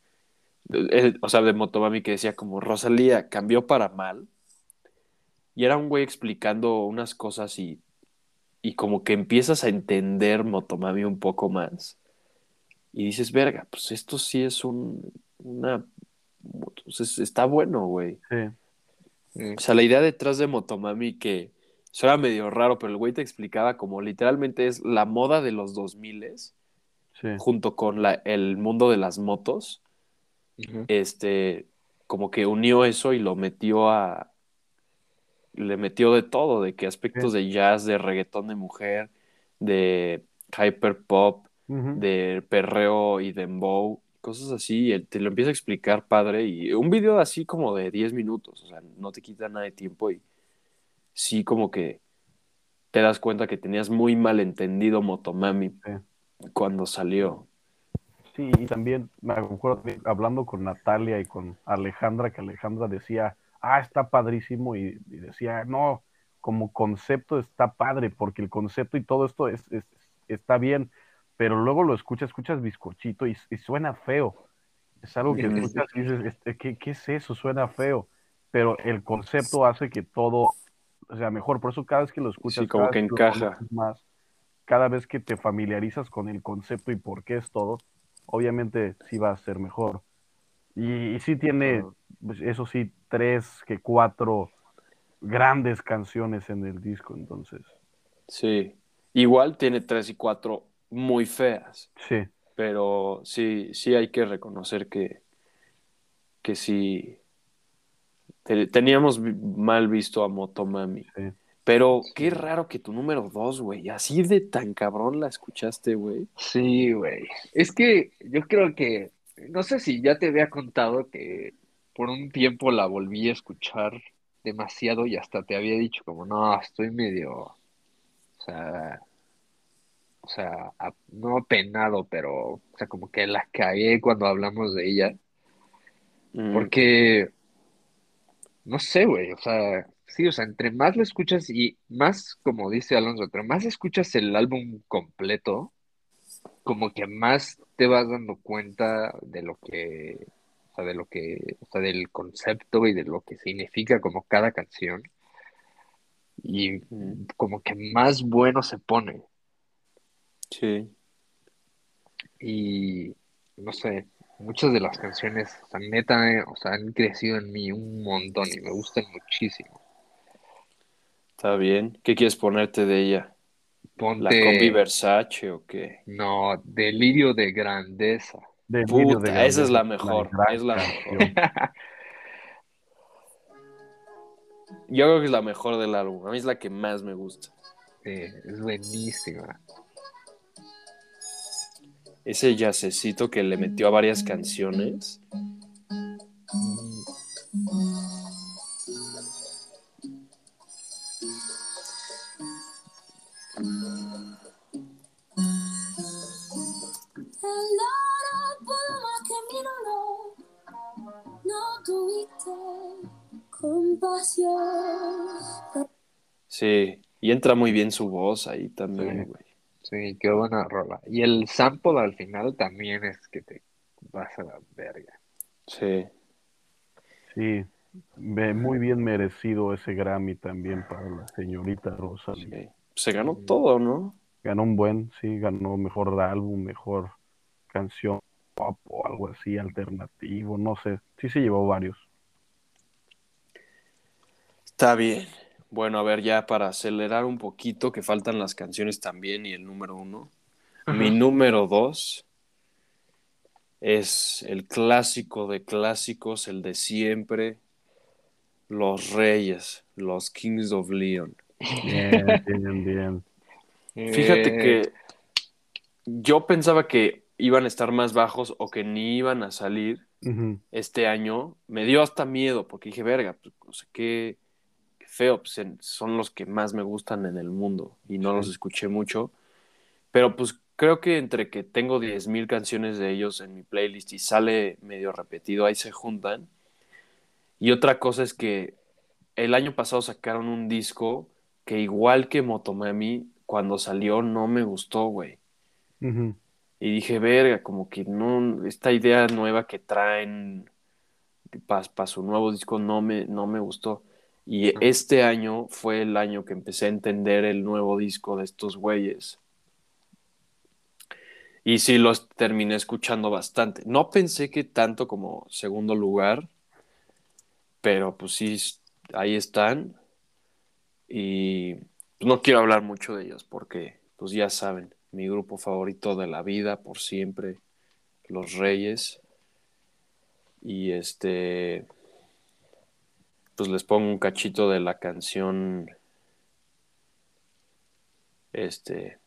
o sea, de Motomami que decía como Rosalía cambió para mal y era un güey explicando unas cosas y, y como que empiezas a entender Motomami un poco más y dices, verga, pues esto sí es un, una, pues es- está bueno, güey. Sí, Sí. O sea, la idea detrás de Motomami que suena medio raro, pero el güey te explicaba como literalmente es la moda de los 2000 sí. junto con la, el mundo de las motos, Este, como que unió eso y lo metió a, le metió de todo, de que aspectos de jazz, de reggaetón de mujer, de hyperpop, Ujú. de perreo y dembow, cosas así, y él te lo empieza a explicar padre y un video así como de 10 minutos, o sea, no te quita nada de tiempo y sí como que te das cuenta que tenías muy mal entendido Motomami Sí. cuando salió. Sí, y también me acuerdo hablando con Natalia y con Alejandra, que Alejandra decía, ah, está padrísimo, y, y decía, no, como concepto está padre, porque el concepto y todo esto es, es- está bien, pero luego lo escuchas, escuchas bizcochito y, y suena feo. Es algo que escuchas y dices, este, ¿qué, qué es eso? Suena feo, pero el concepto hace que todo, o sea, mejor, por eso cada vez que lo escuchas, Sí, como cada que vez lo encaja. conoces más, cada vez que te familiarizas con el concepto y por qué es todo, obviamente sí va a ser mejor. Y, y sí tiene, pues, eso sí, tres que cuatro grandes canciones en el disco, entonces, Sí, igual tiene tres y cuatro muy feas, sí, pero sí, sí hay que reconocer que, que sí te- teníamos mal visto a Motomami. sí. Pero qué raro que tu número dos, güey, así de tan cabrón la escuchaste, güey. Sí, güey. Es que yo creo que, no sé si ya te había contado que por un tiempo la volví a escuchar demasiado y hasta te había dicho como, no, estoy medio, o sea, o sea, no apenado, pero, o sea, como que la cagué cuando hablamos de ella, Mm, porque, no sé, güey, o sea, sí, o sea, entre más lo escuchas y más, como dice Alonso, entre más escuchas el álbum completo, como que más te vas dando cuenta de lo que, o sea, de lo que, o sea, del concepto y de lo que significa como cada canción. Y como que más bueno se pone. sí, Y no sé, muchas de las canciones, o sea, neta, eh, o sea, han crecido en mí un montón y me gustan muchísimo. Está bien. ¿Qué quieres ponerte de ella? ¿La combi Versace o qué? no, delirio de grandeza. Delirio Puta, de esa es la Grandeza, mejor, es la mejor. Yo creo que es la mejor del álbum. A mí es la que más me gusta. Sí, es buenísima. Ese jazzecito que le metió a varias canciones. Sí, Y entra muy bien su voz ahí también, Sí. güey. sí, qué buena rola. Y el sample al final también es que te vas a la verga. Sí. Sí, ve- muy bien merecido ese Grammy también para la señorita sí. Se ganó todo, ¿no? Ganó un buen, sí, ganó mejor álbum, mejor canción pop o algo así, alternativo, no sé. Sí se llevó varios. Está bien. Bueno, a ver, ya para acelerar un poquito, que faltan las canciones también y el número uno. Mi número dos es el clásico de clásicos, el de siempre, Los Reyes, los Kings of Leon. Bien, bien, bien. Fíjate Eh, que yo pensaba que iban a estar más bajos o que ni iban a salir este año. Me dio hasta miedo porque dije, verga, pues, o sea, qué, qué feo, pues, son los que más me gustan en el mundo y no Sí. los escuché mucho. Pero pues creo que entre que tengo 10.000 canciones de ellos en mi playlist y sale medio repetido, ahí se juntan. Y otra cosa es que el año pasado sacaron un disco que igual que Motomami, cuando salió no me gustó, güey. Y dije, verga, como que no, esta idea nueva que traen para su nuevo disco no me, no me gustó. Y este año fue el año que empecé a entender el nuevo disco de estos güeyes. Y sí los terminé escuchando bastante. No pensé que tanto como segundo lugar, pero pues sí, ahí están. Y no quiero hablar mucho de ellos porque, pues ya saben, mi grupo favorito de la vida por siempre, Los Reyes. Y este, pues les pongo un cachito de la canción, este,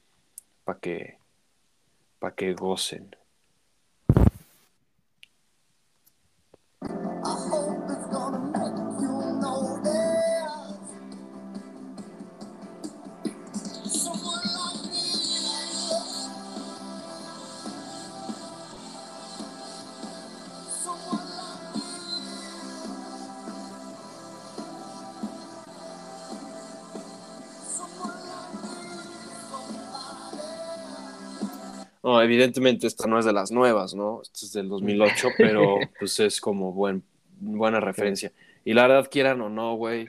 para que, para que gocen. No, evidentemente esta no es de las nuevas, ¿no? Esta es del 2008, pero pues es como buen, buena referencia. Y la verdad, quieran o no, güey,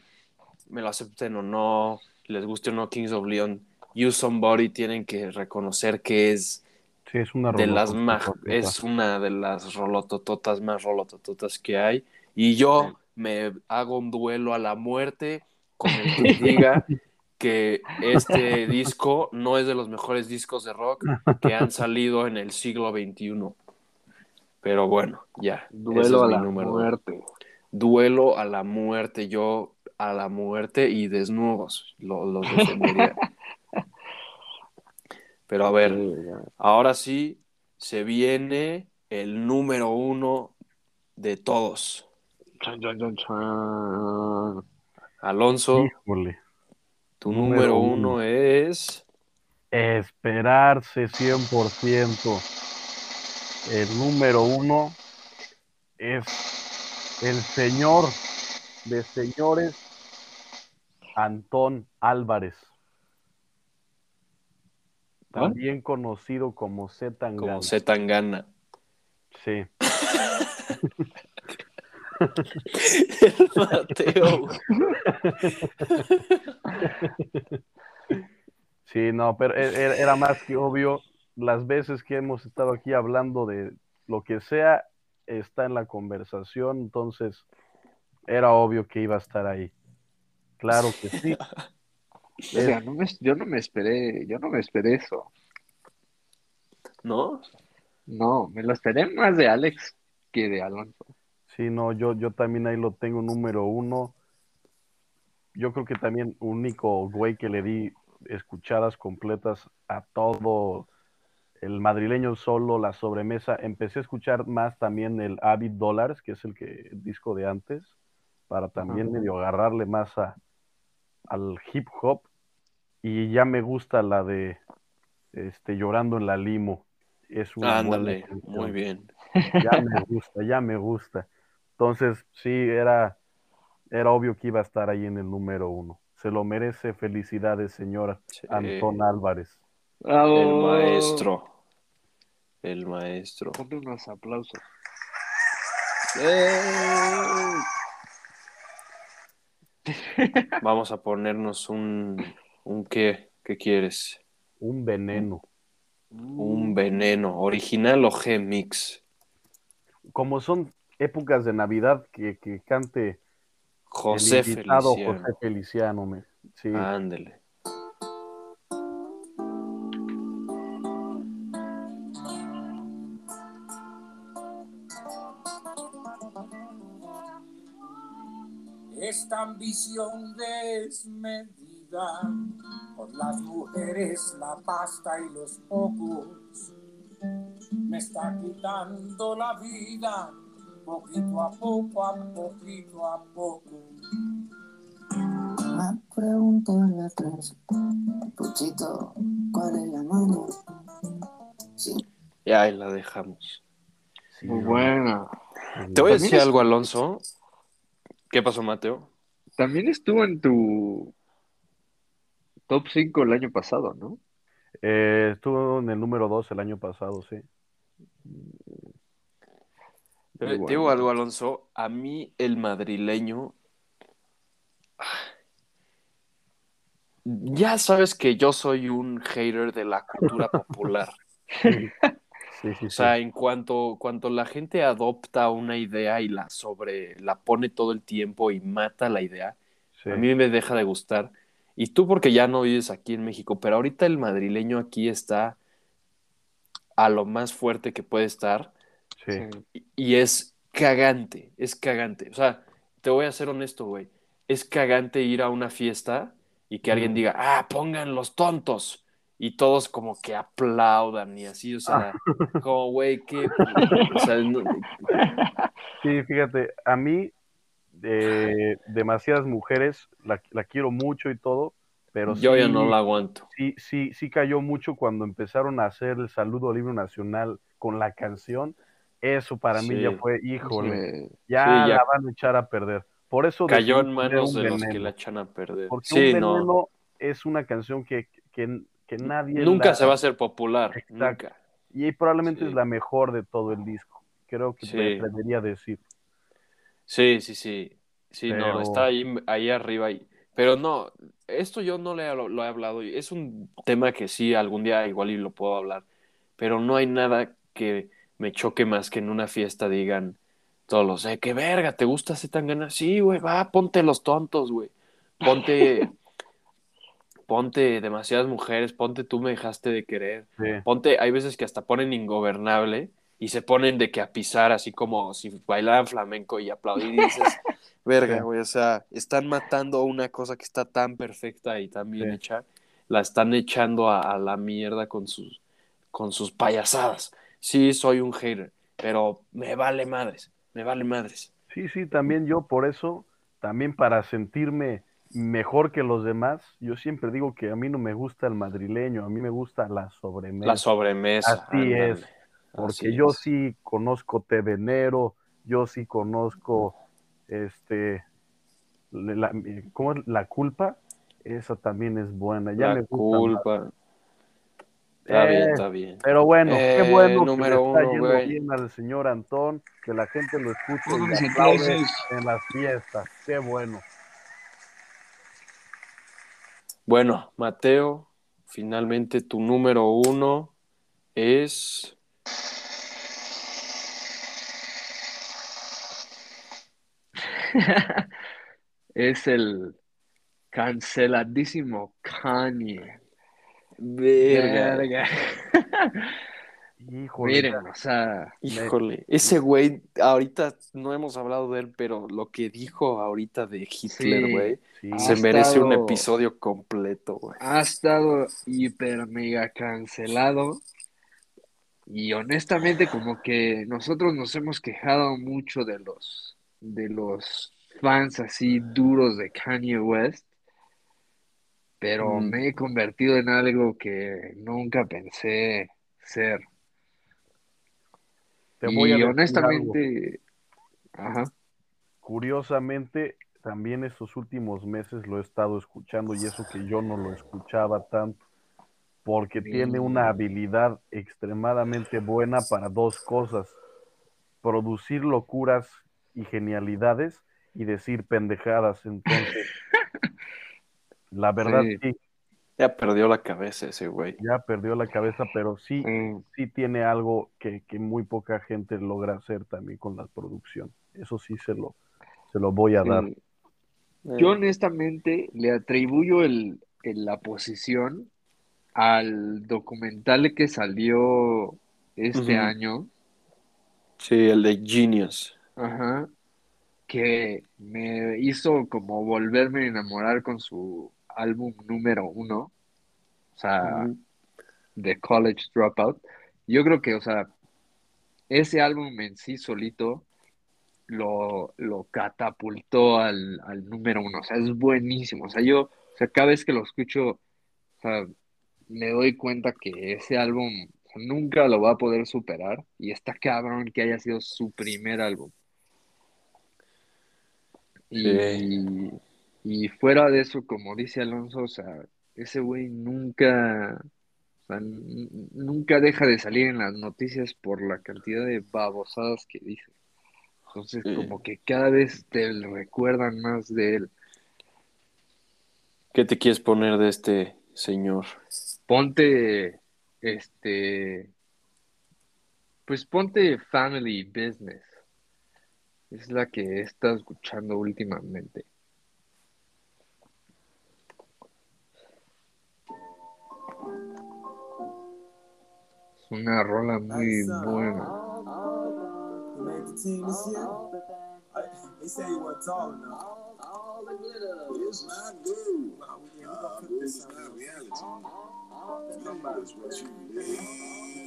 me lo acepten o no, les guste o no Kings of Leon, You Somebody tienen que reconocer que es Sí, es una de las más, es una de las rolotototas más rolotototas que hay. Y yo me hago un duelo a la muerte con el que diga que este disco no es de los mejores discos de rock que han salido en el siglo XXI. Pero bueno, ya. Duelo es a mi la número. muerte. Duelo a la muerte, yo a la muerte y desnudos lo- los defendería. Pero a ver. Ahora sí, se viene el número uno de todos. Chan, chan, chan, chan. Alonso, Híjole. Tu número número uno. uno es. Esperarse 100%. El número uno es el señor de señores Antón Álvarez. ¿Ah? También conocido como Z Tangana. Como Z Tangana. Sí. Mateo. Sí, no, pero e- e- era más que obvio. Las veces que hemos estado aquí hablando de lo que sea, está en la conversación, entonces era obvio que iba a estar ahí. Claro que sí. Verga, no me- yo no me esperé, yo no me esperé eso. ¿No? No, me lo esperé más de Alex que de Alonso. Sí, no, yo, yo también ahí lo tengo número uno. Yo creo que también único güey que le di escuchadas completas a todo el madrileño solo, la sobremesa. Empecé a escuchar más también el Avid Dollars, que es el que el disco de antes, para también Ajá. medio agarrarle más a, al hip hop. Y ya me gusta la de este Llorando en la Limo. Es una Ándale, muy bien. Ya me gusta, ya me gusta. Entonces, sí, era, era obvio que iba a estar ahí en el número uno. Se lo merece. Felicidades, señora Sí. Antón Álvarez. ¡Bravo! El maestro. El maestro. Ponte unos aplausos. Vamos a ponernos un, un qué, ¿qué quieres? Un veneno. Un veneno, original o G-Mix. Como son épocas de Navidad, que, que cante José el invitado Feliciano. José Feliciano. me- sí. Ándele. Esta ambición desmedida por las mujeres, la pasta y los pocos me está quitando la vida poquito a poco, a poquito a poco. Una pregunta a la tres. Puchito, ¿cuál es la mano? Sí. Y ahí la dejamos. Muy buena. Te voy a decir es- algo, Alonso. ¿Qué pasó, Mateo? También estuvo en tu top 5 el año pasado, ¿no? Eh, estuvo en el número 2 el año pasado, sí. Te digo algo, Alonso. A mí, el madrileño. Ya sabes que yo soy un hater de la cultura popular. Sí, sí, sí. O sea, en cuanto, cuanto la gente adopta una idea y la sobre, la pone todo el tiempo y mata la idea, a mí me deja de gustar. Y tú porque ya no vives aquí en México, pero ahorita el madrileño aquí está a lo más fuerte que puede estar Sí. y- y es cagante, es cagante. O sea, te voy a ser honesto, güey. Es cagante ir a una fiesta y que alguien diga, ah, pongan los tontos. Y todos como que aplaudan y así, o sea, como, güey, qué... O sea, no- Sí, fíjate, a mí, eh, demasiadas mujeres, la, la quiero mucho y todo, pero yo ya sí, no la aguanto. sí, sí, sí cayó mucho cuando empezaron a hacer el saludo al himno nacional con la canción. Eso para mí ya fue, híjole, ya, Sí, ya. la van a echar a perder. Por eso Cayó en manos de los que la echan a perder. Porque Sí, un no. veneno es una canción que, que, que nadie Nunca la- se va a hacer popular, Exacto. nunca. Y probablemente es la mejor de todo el disco. Creo que me atrevería a decir. Sí, sí, sí. Sí, no, está ahí, ahí arriba. y- Pero no, esto yo no le he- lo he hablado. Es un tema que sí, algún día igual y lo puedo hablar. Pero no hay nada que me choque más que en una fiesta digan todos los, eh, qué verga, ¿te gusta Zetangana? Sí, güey, va, ponte los tontos, güey. Ponte, ponte demasiadas mujeres, ponte tú me dejaste de querer. Sí. Ponte, hay veces que hasta ponen ingobernable y se ponen de que a pisar así como si bailaran flamenco y aplaudir y dices, verga, Sí. güey, o sea, están matando una cosa que está tan perfecta y tan bien Sí. hecha, la están echando a, a la mierda con sus, con sus payasadas. Sí, soy un hater, pero me vale madres, me vale madres. Sí, sí, también yo por eso, también para sentirme mejor que los demás, yo siempre digo que a mí no me gusta el madrileño, a mí me gusta la sobremesa. La sobremesa. Así ándale. es, porque Así yo es. sí conozco Té de Enero, yo sí conozco este la, ¿cómo es? la culpa, esa también es buena, ya La me gusta más. Está bien, Eh, está bien. Pero bueno, Eh, qué bueno que le número está uno, yendo bien al señor Antón, que la gente lo escuche y aplaude en las fiestas. Qué bueno. Bueno, Mateo, finalmente tu número uno es. es el canceladísimo Kanye. Verga. Híjole, Miren, o sea, Híjole, ese güey, ahorita no hemos hablado de él, pero lo que dijo ahorita de Hitler, güey, sí, se merece un episodio completo, güey. ha estado hiper mega cancelado. Y honestamente, como que nosotros nos hemos quejado mucho de los de los fans así duros de Kanye West, pero Mm. me he convertido en algo que nunca pensé ser. te voy a y algo. honestamente, ajá, Curiosamente, también estos últimos meses lo he estado escuchando y eso que yo no lo escuchaba tanto, porque tiene una habilidad extremadamente buena para dos cosas, producir locuras y genialidades y decir pendejadas. Entonces, la verdad Sí. sí, Ya perdió la cabeza ese güey. ya perdió la cabeza, pero sí, mm, sí tiene algo que, que muy poca gente logra hacer también con la producción. Eso sí se lo, se lo voy a dar. sí. Yo honestamente le atribuyo el, el- la posición al documental que salió este año, Sí, el de Genius. ajá, que me hizo como volverme a enamorar con su álbum número uno, o sea, Ujú. The College Dropout. Yo creo que, o sea, ese álbum en sí solito lo, lo catapultó al, al número uno. O sea, es buenísimo. O sea, yo, o sea, cada vez que lo escucho, o sea, me doy cuenta que ese álbum o sea, nunca lo va a poder superar. Y está cabrón que haya sido su primer álbum. Y, Y fuera de eso, como dice Alonso, o sea, ese güey nunca, o sea, n- nunca deja de salir en las noticias por la cantidad de babosadas que dice. Entonces, Sí. como que cada vez te recuerdan más de él. ¿Qué te quieres poner de este señor? Ponte, este, pues ponte Family Business. Es la que he estado escuchando últimamente.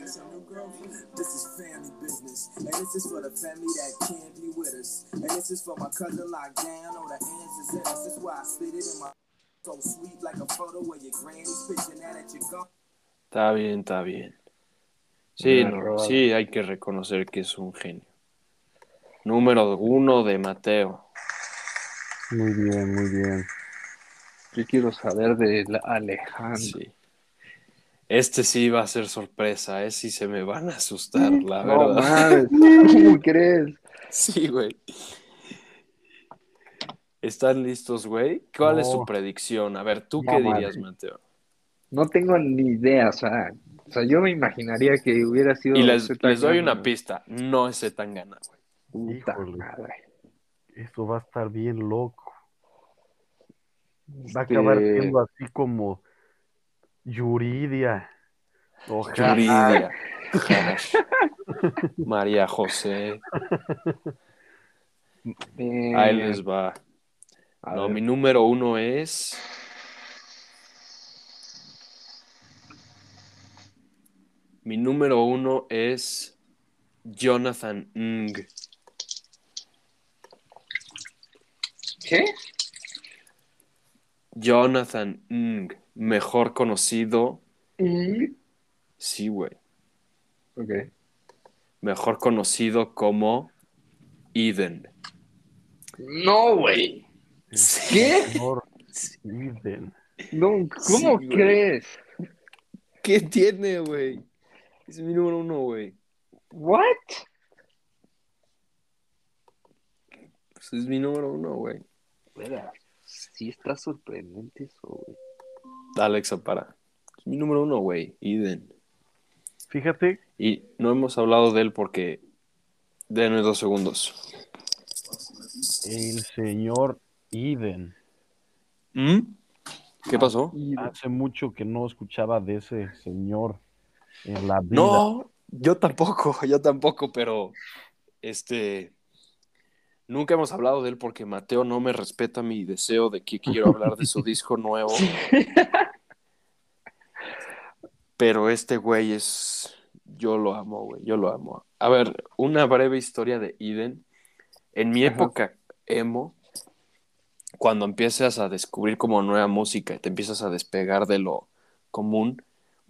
That's your new girlfriend? This is family business, and this this is why I spit it in my so sweet like a photo where your granny's that. Está bien, está bien. Sí, no, sí, hay que reconocer que es un genio. Número uno de Mateo. Muy bien, muy bien. Yo quiero saber de Alejandro. Sí. Este sí va a ser sorpresa, ¿eh? Sí se me van a asustar, la No verdad. mames, ¿cómo crees? Sí, güey. ¿Están listos, güey? ¿Cuál es tu predicción? A ver, ¿tú No, qué madre. dirías, Mateo? No tengo ni idea, o sea, o sea, yo me imaginaría que hubiera sido Y les, doy una pista. No es Zetangana, güey. Puta Híjole. madre. Esto va a estar bien loco. Va a Este, acabar siendo así como Yuridia. Ojalá. Yuridia. María José. eh, Ahí les va. a No, ver, mi número uno es. Mi número uno es Jonathan Ng. ¿Qué? Jonathan Ng, mejor conocido. Y- Sí, güey. Ok. Mejor conocido como Eden. No, güey. ¿Qué? Eden. No, ¿cómo Sí, crees? ¿Qué tiene, güey? Es mi número uno, güey. What? Pues es mi número uno, güey. Espera, sí está sorprendente eso, güey. Alexa, para. Es mi número uno, güey. Eden. Fíjate, Y no hemos hablado de él porque. Denme dos segundos. el señor Eden. ¿Mm? ¿Qué pasó? Hace mucho que no escuchaba de ese señor en la vida. No, yo tampoco, yo tampoco, pero este nunca hemos hablado de él porque Mateo no me respeta mi deseo de que quiero hablar de su disco nuevo. Pero este güey es yo lo amo, güey, yo lo amo. A ver, una breve historia de Eden. En mi Ajá. época emo, cuando empiezas a descubrir como nueva música y te empiezas a despegar de lo común,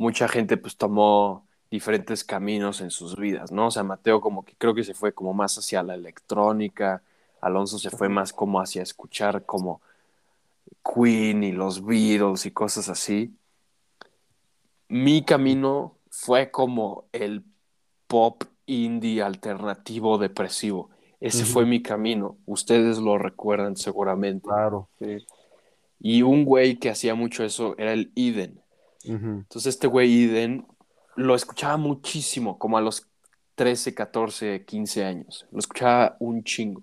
mucha gente pues tomó diferentes caminos en sus vidas, ¿no? O sea, Mateo como que creo que se fue como más hacia la electrónica, Alonso se fue más como hacia escuchar como Queen y los Beatles y cosas así. Mi camino fue como el pop indie alternativo depresivo. Ese fue mi camino. Ustedes lo recuerdan seguramente. Claro. Sí. Y un güey que hacía mucho eso era el Eden. Ujú. Entonces este güey Eden lo escuchaba muchísimo, como a los 13, 14, 15 años. Lo escuchaba un chingo.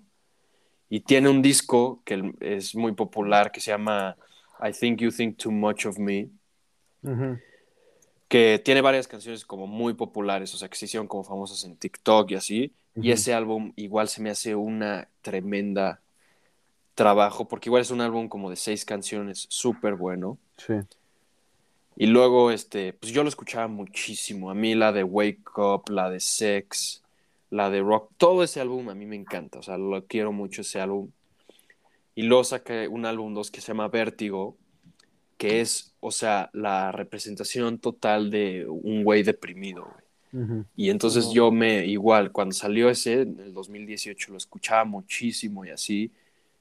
Y tiene un disco que es muy popular que se llama I Think You Think Too Much of Me, Ujú. que tiene varias canciones como muy populares, o sea, que se hicieron como famosas en TikTok y así. Y Ujú. ese álbum igual se me hace una tremenda trabajo, porque igual es un álbum como de seis canciones, súper bueno. Sí. Y luego, este, pues yo lo escuchaba muchísimo. A mí la de Wake Up, la de Sex, la de Rock, todo ese álbum a mí me encanta. O sea, lo quiero mucho ese álbum. Y luego saqué un álbum 2 que se llama Vértigo, que es, o sea, la representación total de un güey deprimido, güey. Y entonces yo me, igual, cuando salió ese, en el 2018, lo escuchaba muchísimo y así.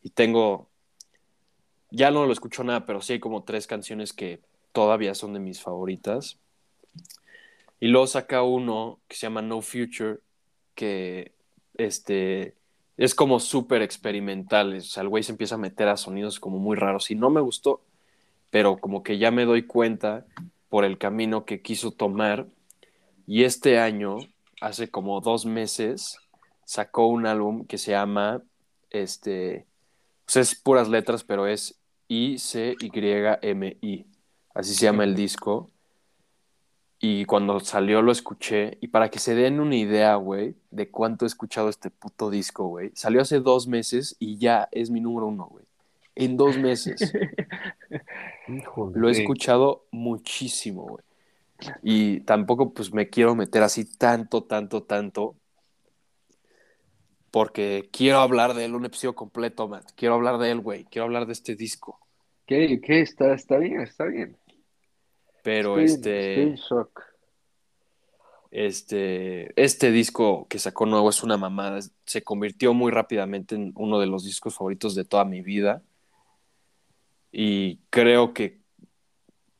Y tengo ya no lo escucho nada, pero sí hay como tres canciones que todavía son de mis favoritas. Y luego saca uno que se llama No Future, que este, es como súper experimental. O sea, el güey se empieza a meter a sonidos como muy raros. Y no me gustó, pero como que ya me doy cuenta por el camino que quiso tomar. Y este año, hace como dos meses, sacó un álbum que se llama, este, pues es puras letras, pero es I-C-Y-M-I. Así se llama el disco. Y cuando salió lo escuché. Y para que se den una idea, güey, de cuánto he escuchado este puto disco, güey. Salió hace dos meses y ya es mi número uno, güey. En dos meses. Híjole. Lo he escuchado muchísimo, güey. Y tampoco pues me quiero meter así tanto, tanto, tanto. Porque quiero hablar de él un episodio completo, Matt. Quiero hablar de él, güey. Quiero hablar de este disco. ¿Qué? ¿Qué? Está, está bien, está bien. Pero Estoy- este. Estoy en shock. Este, este disco que sacó nuevo es una mamada. Se convirtió muy rápidamente en uno de los discos favoritos de toda mi vida. Y creo que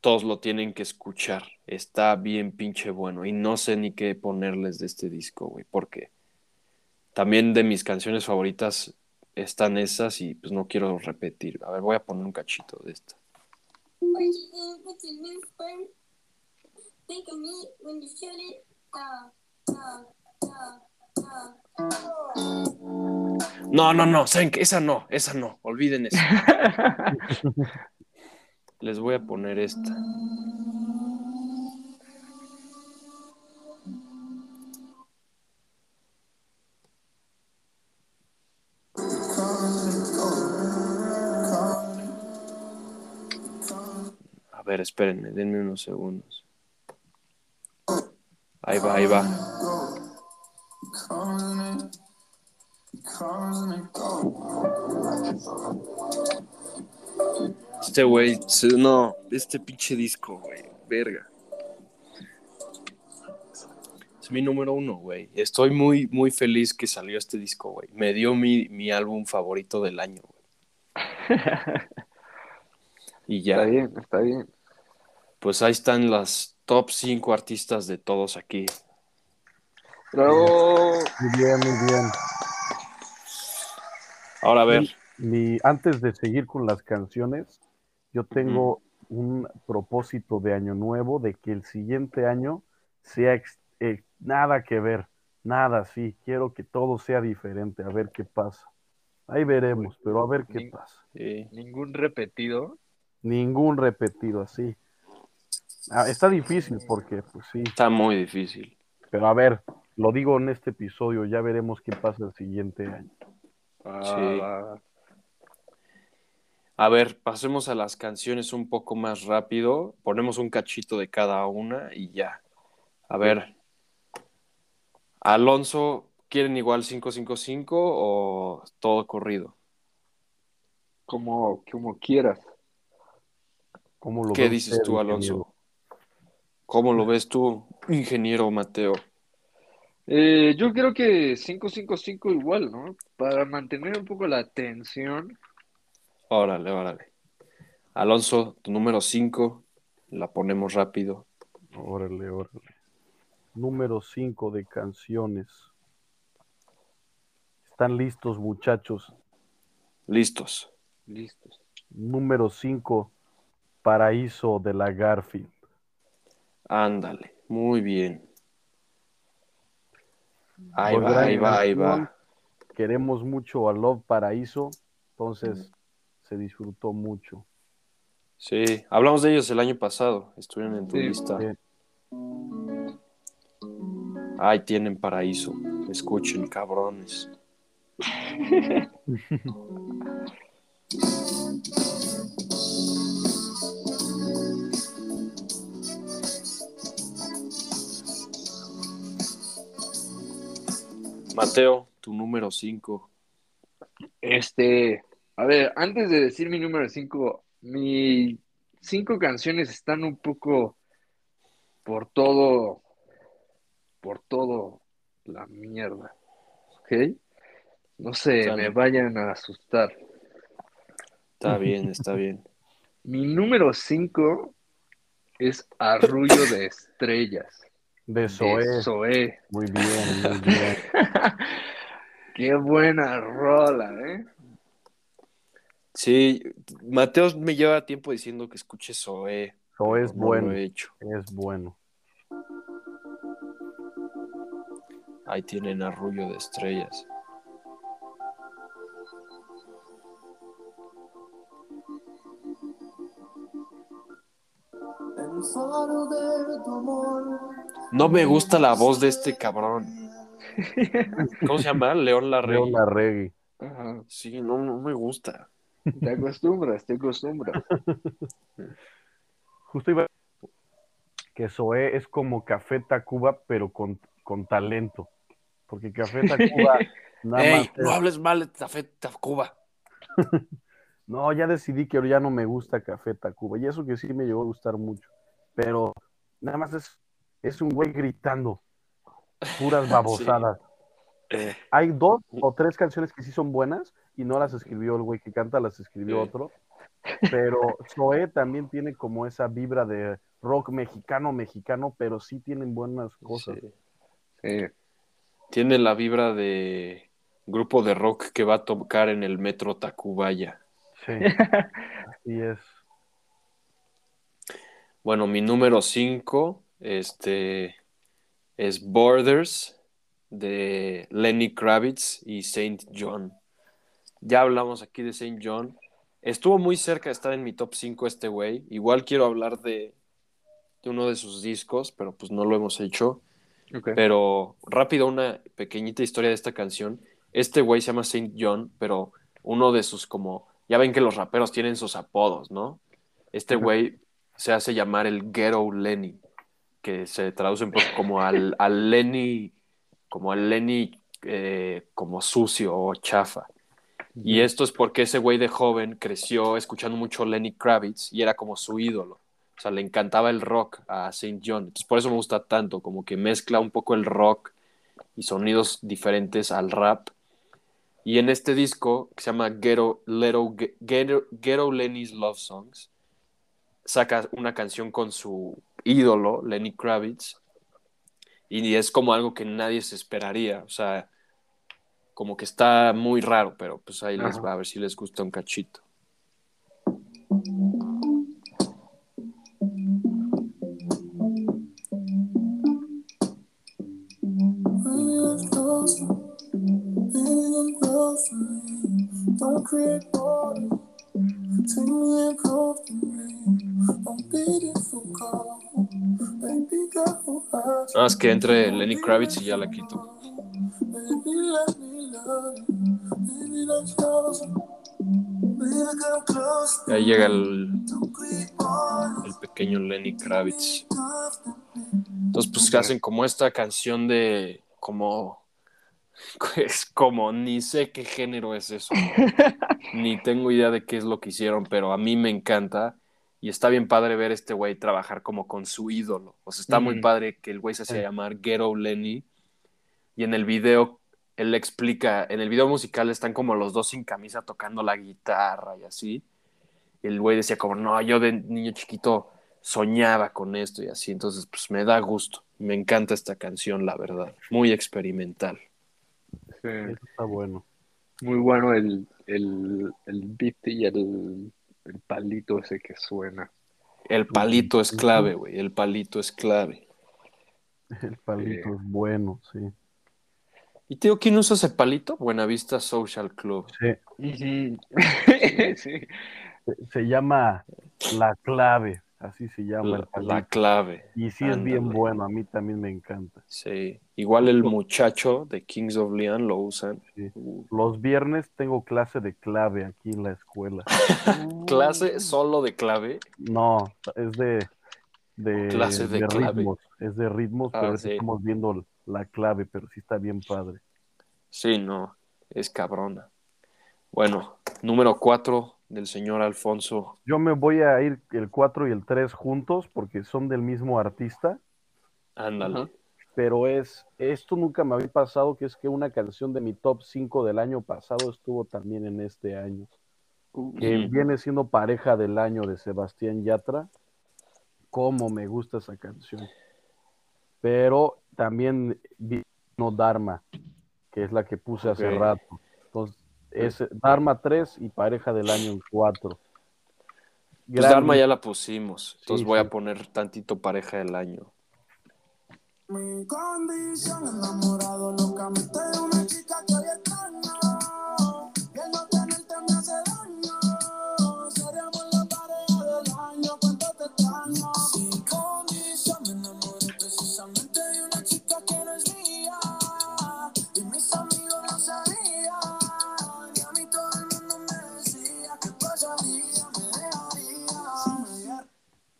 todos lo tienen que escuchar. Está bien pinche bueno. Y no sé ni qué ponerles de este disco, güey. Porque también de mis canciones favoritas están esas y pues no quiero repetir. A ver, voy a poner un cachito de esta. No, no, no. ¿Saben? Esa no, esa no. Olviden esa. Les voy a poner esta. A ver, espérenme, denme unos segundos. Ahí va, ahí va. Este güey, no, este pinche disco, güey, verga. Es mi número uno, güey. Estoy muy, muy feliz que salió este disco, güey. Me dio mi, mi álbum favorito del año, güey. Y ya, Está bien, está bien. pues ahí están las top 5 artistas de todos aquí. Bravo. Muy bien, muy bien. Ahora a ver, Mi- antes de seguir con las canciones, yo tengo un propósito de año nuevo de que el siguiente año sea ex- eh, nada que ver, nada así. Quiero que todo sea diferente, a ver qué pasa. Ahí veremos, pero a ver qué Ni- pasa. sí. Ningún repetido. Ningún repetido así. Ah, está difícil porque, pues sí, está muy difícil. pero a ver, lo digo en este episodio, ya veremos qué pasa el siguiente año. Ah, Sí. A ver, pasemos a las canciones un poco más rápido. Ponemos un cachito de cada una y ya. A ver. Alonso, ¿quieren igual 555 o todo corrido? Como, como quieras. ¿Cómo lo ¿Qué ve dices tú, Alonso? ingeniero? ¿Cómo lo ves tú, ingeniero Mateo? Eh, yo creo que 555 igual, ¿no? Para mantener un poco la tensión. Órale, órale. Alonso, tu número 5, la ponemos rápido. Órale, órale. Número 5 de canciones. ¿Están listos, muchachos? Listos. Listos. Número 5, Paraíso de la Garfield. Ándale, muy bien. Ahí Por va, ahí va, ahí va. Queremos mucho a Love Paraíso, entonces se disfrutó mucho. Sí, hablamos de ellos el año pasado. Estuvieron en tu Sí. lista. Ahí tienen paraíso. Escuchen, cabrones. Mateo, tu número 5. Este, a ver, antes de decir mi número 5, mis cinco canciones están un poco por todo, por todo la mierda, ¿ok? No se Sale. me vayan a asustar. Está bien, está bien. Mi número 5 es Arrullo de Estrellas. De de Zoé. Muy bien, muy bien. Qué buena rola, ¿eh? Sí, Mateos me lleva tiempo diciendo que escuche Zoé. Zoé es no bueno. lo he hecho. Es bueno. Ahí tienen Arrullo de Estrellas. El faro de tu amor. No me gusta la voz de este cabrón. ¿Cómo se llama? León Larregui. León Larregui. Ajá. Sí, no, no me gusta. Te acostumbras, te acostumbras. Justo iba que Zoé es como Café Tacuba, pero con, con talento. Porque Café Tacuba nada Ey, más no es- hables mal de Café Tacuba. No, ya decidí que ya no me gusta Café Tacuba. Y eso que sí me llegó a gustar mucho. Pero nada más es, es un güey gritando. Puras babosadas. Eh, Hay dos o tres canciones que sí son buenas y no las escribió el güey que canta, las escribió Sí. otro. Pero Zoé también tiene como esa vibra de rock mexicano, mexicano, pero sí tienen buenas cosas. sí. Sí. Tiene la vibra de grupo de rock que va a tocar en el metro Tacubaya. Sí, así es. Bueno, mi número 5 este, es Borders de Lenny Kravitz y Saint John. Ya hablamos aquí de Saint John. Estuvo muy cerca de estar en mi top 5 este güey. Igual quiero hablar de, de uno de sus discos, pero pues no lo hemos hecho. Pero rápido, una pequeñita historia de esta canción. Este güey se llama Saint John, pero uno de sus como, ya ven que los raperos tienen sus apodos, ¿no? Este güey se hace llamar el Ghetto Lenny, que se traduce un poco como al, al Lenny, como al Lenny eh, como sucio o chafa. Y esto es porque ese güey de joven creció escuchando mucho Lenny Kravitz y era como su ídolo. O sea, le encantaba el rock a Saint John. Entonces, por eso me gusta tanto, como que mezcla un poco el rock y sonidos diferentes al rap. Y en este disco, que se llama Ghetto, Little- Ghetto, Ghetto Lenny's Love Songs, saca una canción con su ídolo, Lenny Kravitz, y es como algo que nadie se esperaría. O sea, como que está muy raro, pero pues ahí les va a ver si les gusta un cachito. Don't create Baby. Nada más que entre Lenny Kravitz y ya la quito. Baby, let me love you. Baby, ahí llega el, el pequeño Lenny Kravitz. Entonces, pues hacen como esta canción de como es como ni sé qué género es eso, ni tengo idea de qué es lo que hicieron, pero a mí me encanta y está bien padre ver a este güey trabajar como con su ídolo. O sea, está muy Ujú. padre que el güey se hacía llamar Ghetto Lenny y en el video él explica, en el video musical están como los dos sin camisa tocando la guitarra y así. Y el güey decía como, no, yo de niño chiquito soñaba con esto y así. Entonces, pues me da gusto. Me encanta esta canción, la verdad. Muy experimental. Sí. Eso está bueno. Muy bueno el, el, el beat y el, el palito ese que suena. El palito es clave, güey. El palito es clave. El palito Sí. es bueno, sí. ¿Y digo quién usa ese palito? Buenavista Social Club. Sí. sí. Se, se llama La Clave, así se llama el La, la clave. Y sí es bien bueno, a mí también me encanta. Sí. Igual el muchacho de Kings of Leon lo usan. Sí. Los viernes tengo clase de clave aquí en la escuela. Clase solo de clave. No, es de, de, Clase de clave. ritmos, es de ritmos, pero Ah, ahorita sí. estamos viendo la clave, pero sí está bien padre. Sí, no. Es cabrona. Bueno, número cuatro del señor Alfonso. Yo me voy a ir el 4 y el 3 juntos porque son del mismo artista, Ándale. Pero es, esto nunca me había pasado, que es que una canción de mi top 5 del año pasado estuvo también en este año. que viene siendo pareja del año de Sebastián Yatra. Cómo me gusta esa canción. Pero también vino Dharma, que es la que puse hace rato. Entonces, es Dharma 3 y pareja del año en 4. Pues Dharma ya la pusimos. Entonces Sí, voy sí. a poner tantito pareja del año. Mi condición enamorado locamente de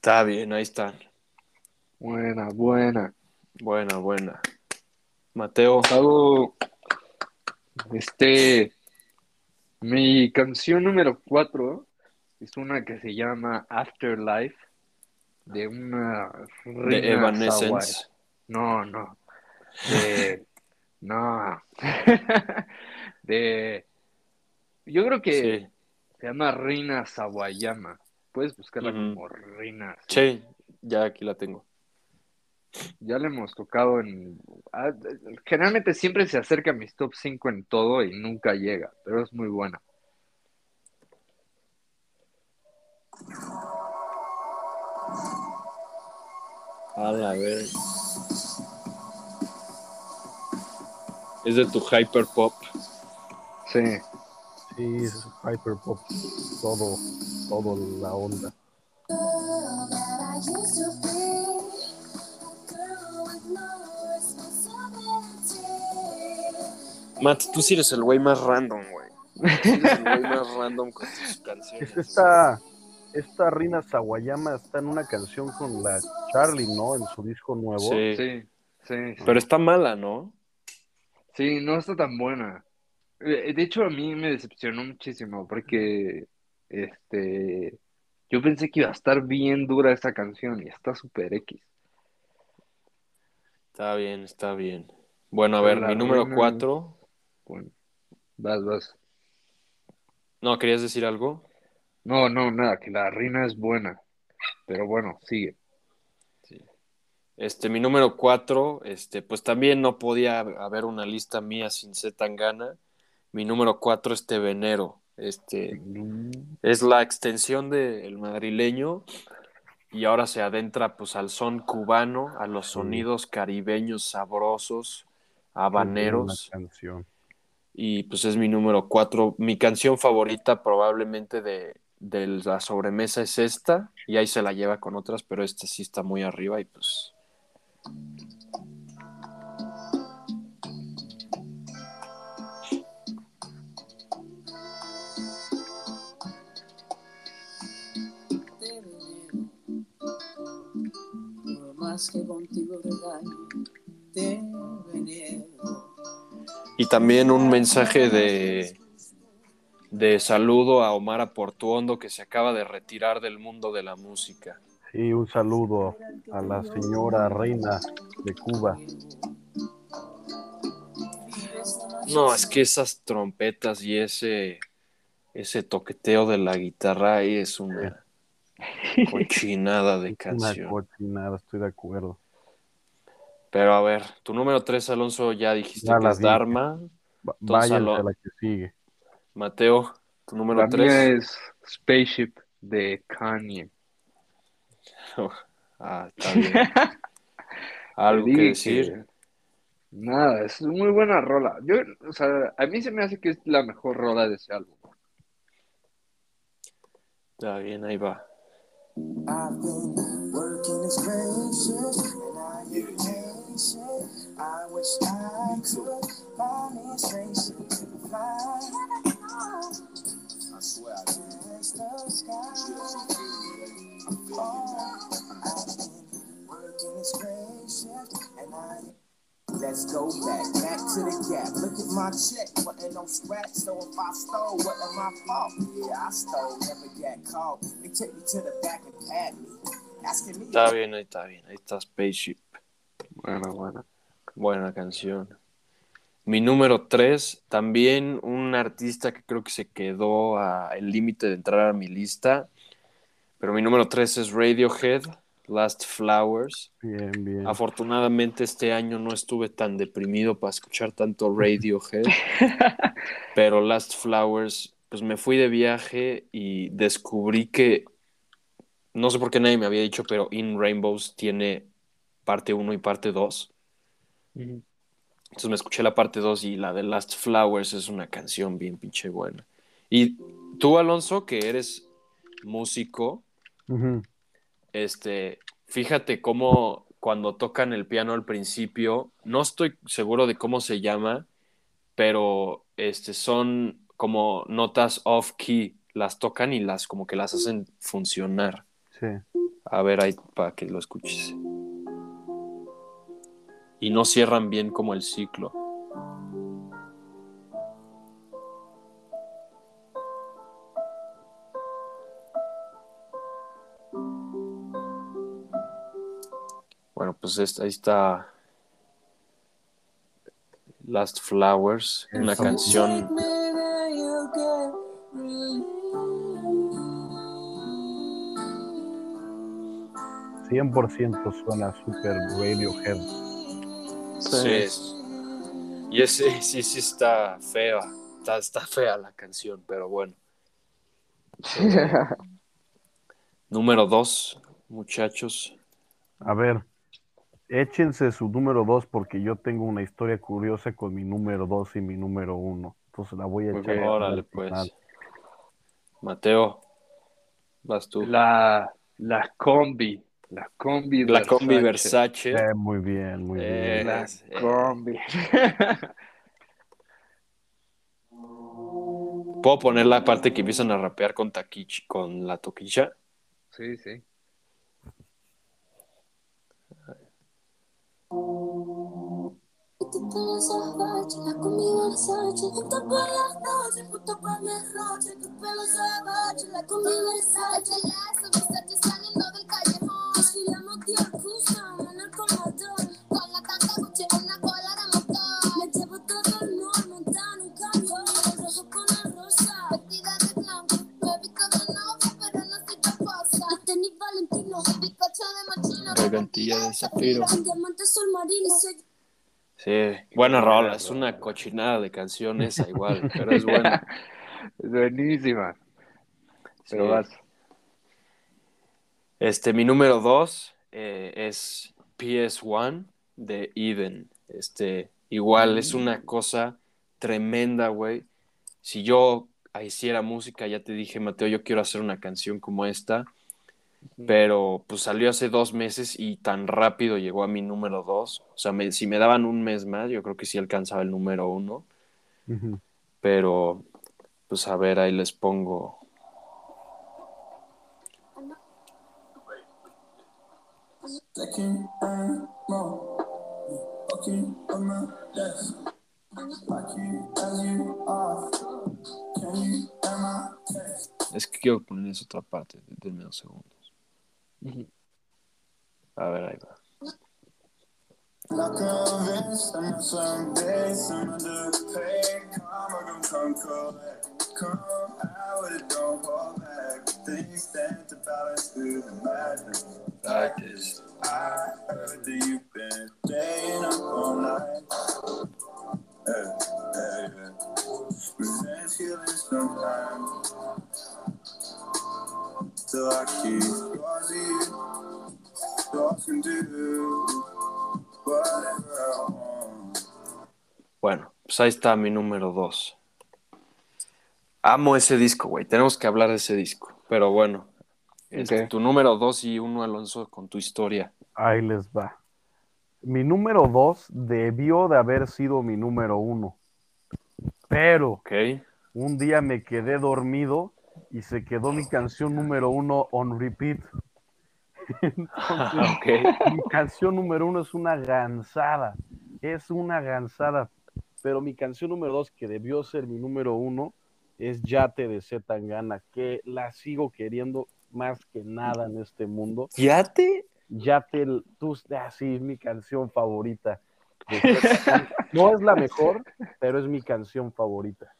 Está bien, ahí están. Buena, buena. Buena, buena. Mateo, Hago este mi canción número 4 es una que se llama Afterlife de una de Evanescence. No, no. De no. de yo creo que Sí, se llama Reina Sawayama. Puedes buscarla Ujú. como Reina. sí, ya aquí la tengo. Ya le hemos tocado en... ah, Generalmente siempre se acerca a mis top 5 en todo y nunca llega, pero es muy buena. A la ver. Es de tu hyper pop. Sí. Sí, es hyperpop, todo, todo la onda. Matt, tú sí eres el güey más random, güey. Tú eres el güey más random con tus canciones. Es esta, esta Rina Sawayama está en una canción con la Charlie, ¿no? En su disco nuevo. Sí, Sí, sí, sí. pero está mala, ¿no? Sí, no está tan buena. Eh, De hecho, a mí me decepcionó muchísimo porque este yo pensé que iba a estar bien dura esta canción y está súper X. Está bien, está bien. Bueno, a ver, la mi número cuatro. Bueno, vas, vas. No, ¿querías decir algo? No, no, nada, que la reina es buena. Pero bueno, sigue. Este, mi número cuatro, este, pues también no podía haber una lista mía sin ser tan gana. Mi número cuatro es Venero. Este, es la extensión del madrileño y ahora se adentra pues al son cubano, a los sonidos caribeños sabrosos, habaneros y pues es mi número cuatro. Mi canción favorita probablemente de, de la sobremesa es esta y ahí se la lleva con otras, pero esta sí está muy arriba y pues más que contigo. Y también un mensaje de, de saludo a Omar Portuondo que se acaba de retirar del mundo de la música. Sí, un saludo a la señora reina de Cuba. No, es que esas trompetas y ese, ese toqueteo de la guitarra ahí es una cochinada de Una canción. cochinada, estoy de acuerdo. Pero a ver, tu número 3, Alonso, ya dijiste Ya que la es dije. Dharma. Va- Entonces, Váyanse Alo- a la que sigue. Mateo, tu número La 3. mía es Spaceship de Kanye. Ah, está bien. Algo que decir. Nada, es muy buena rola. Yo, o sea, a mí se me hace que es la mejor rola de ese álbum. Está bien, ahí va. I've been working great shift, and I get patient. I wish I could find me a spaceship to fly. I swear I. Against the sky. Let's go back, back to the gap. Look at my check, wasn't no scratch. So if I stole, wasn't my fault. Yeah, I stole, never got caught. They take me to the back and pat me, asking me. Está bien, ahí está bien. Ahí está Spaceship. Bueno, bueno. Buena canción. Mi número 3, también un artista que creo que se quedó al límite de entrar a mi lista. Pero mi número 3 es Radiohead, Last Flowers. Bien, bien. Afortunadamente este año no estuve tan deprimido para escuchar tanto Radiohead. pero Last Flowers, pues me fui de viaje y descubrí que, no sé por qué nadie me había dicho, pero In Rainbows tiene parte 1 y parte 2. Entonces me escuché la parte 2 y la de Last Flowers es una canción bien pinche buena. Y tú, Alonso, que eres músico, Ujú. Este, fíjate cómo cuando tocan el piano al principio, no estoy seguro de cómo se llama, pero este, son como notas off key, las tocan y las como que las hacen funcionar. Sí. A ver ahí para que lo escuches. Y no cierran bien como el ciclo. Bueno, pues es- ahí está Last Flowers, una Eso. canción 100% suena super Radiohead. Sí. Y ese sí, sí está fea. Está, está fea la canción, pero bueno. Número dos, muchachos. A ver, échense su número 2 porque yo tengo una historia curiosa con mi número 2 y mi número 1. Entonces la voy a echar. al Órale, pues. Mateo, vas tú. La, la combi. La combi La combi Versace. Versace. Eh, muy bien, muy Eh, bien. La Eh. combi. ¿Puedo poner la parte que empiezan a rapear con taquichi, con la toquilla? sí, sí. Salvaje, la comida Versace. Junto por las noches, junto por mi roche. Tu pelo salvaje, la comida Versace. Lazo, Versace de zafiro. Sí, buena rola, es una cochinada de canción esa igual, pero es buena. Es buenísima. Pero Sí. vas. Este, mi número dos eh, es PS1 de Eden. Este, igual es una cosa tremenda, güey. Si yo hiciera música, ya te dije, Mateo, yo quiero hacer una canción como esta, pero pues salió hace dos meses y tan rápido llegó a mi número dos. O sea, me- si me daban un mes más, yo creo que sí alcanzaba el número uno, pero pues a ver, ahí les pongo. Es que quiero poner esa otra parte, denme dos segundos. A ver, ahí va. Not convinced I'm someday some of the pain Come or don't come collect Come out with don't hold back. Things stand to balance through the madness Like this. I heard that you've been staying up all night. Hey, hey, hey. Revenge healing sometimes Till I keep causing you Thoughts can do whatever I want Bueno, pues ahí está mi número dos. Amo ese disco, güey. Tenemos que hablar de ese disco. Pero bueno, este, Ok. tu número dos y uno, Alonso, con tu historia. Ahí les va. Mi número 2 debió de haber sido mi número 1. Pero ¿Ok? un día me quedé dormido y se quedó mi canción número 1 on repeat. Entonces, ok. mi canción número uno es una gansada. Es una gansada. Pero mi canción número dos, que debió ser mi número uno, es Yate de Z Tangana, que la sigo queriendo más que nada en este mundo. ¿Ya te? Yate, tú, así es mi canción favorita. No es la mejor, pero es mi canción favorita.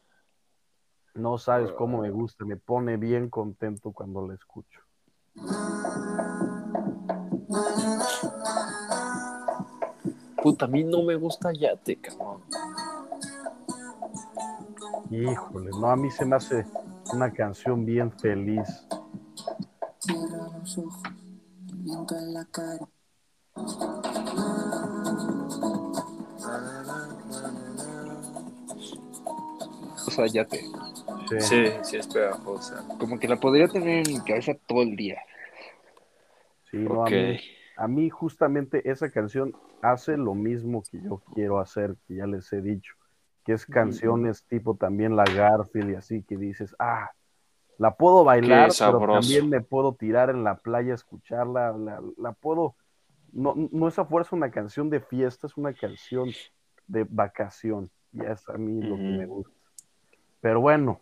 No sabes cómo me gusta, me pone bien contento cuando la escucho. Puta, a mí no me gusta Yate, cabrón. Híjole, no, a mí se me hace una canción bien feliz. Cierra los ojos, viento en la cara. O sea, ya te. Sí. Sí, sí, es pegajosa. Como que la podría tener en mi cabeza todo el día. Sí, no, a, mí, a mí justamente esa canción hace lo mismo que yo quiero hacer, que ya les he dicho, que es canciones tipo también la Garfield y así, que dices, ah, la puedo bailar, pero también me puedo tirar en la playa a escucharla, la, la puedo, no, no es a fuerza una canción de fiesta, es una canción de vacación, y es a mí lo que me gusta. Pero bueno,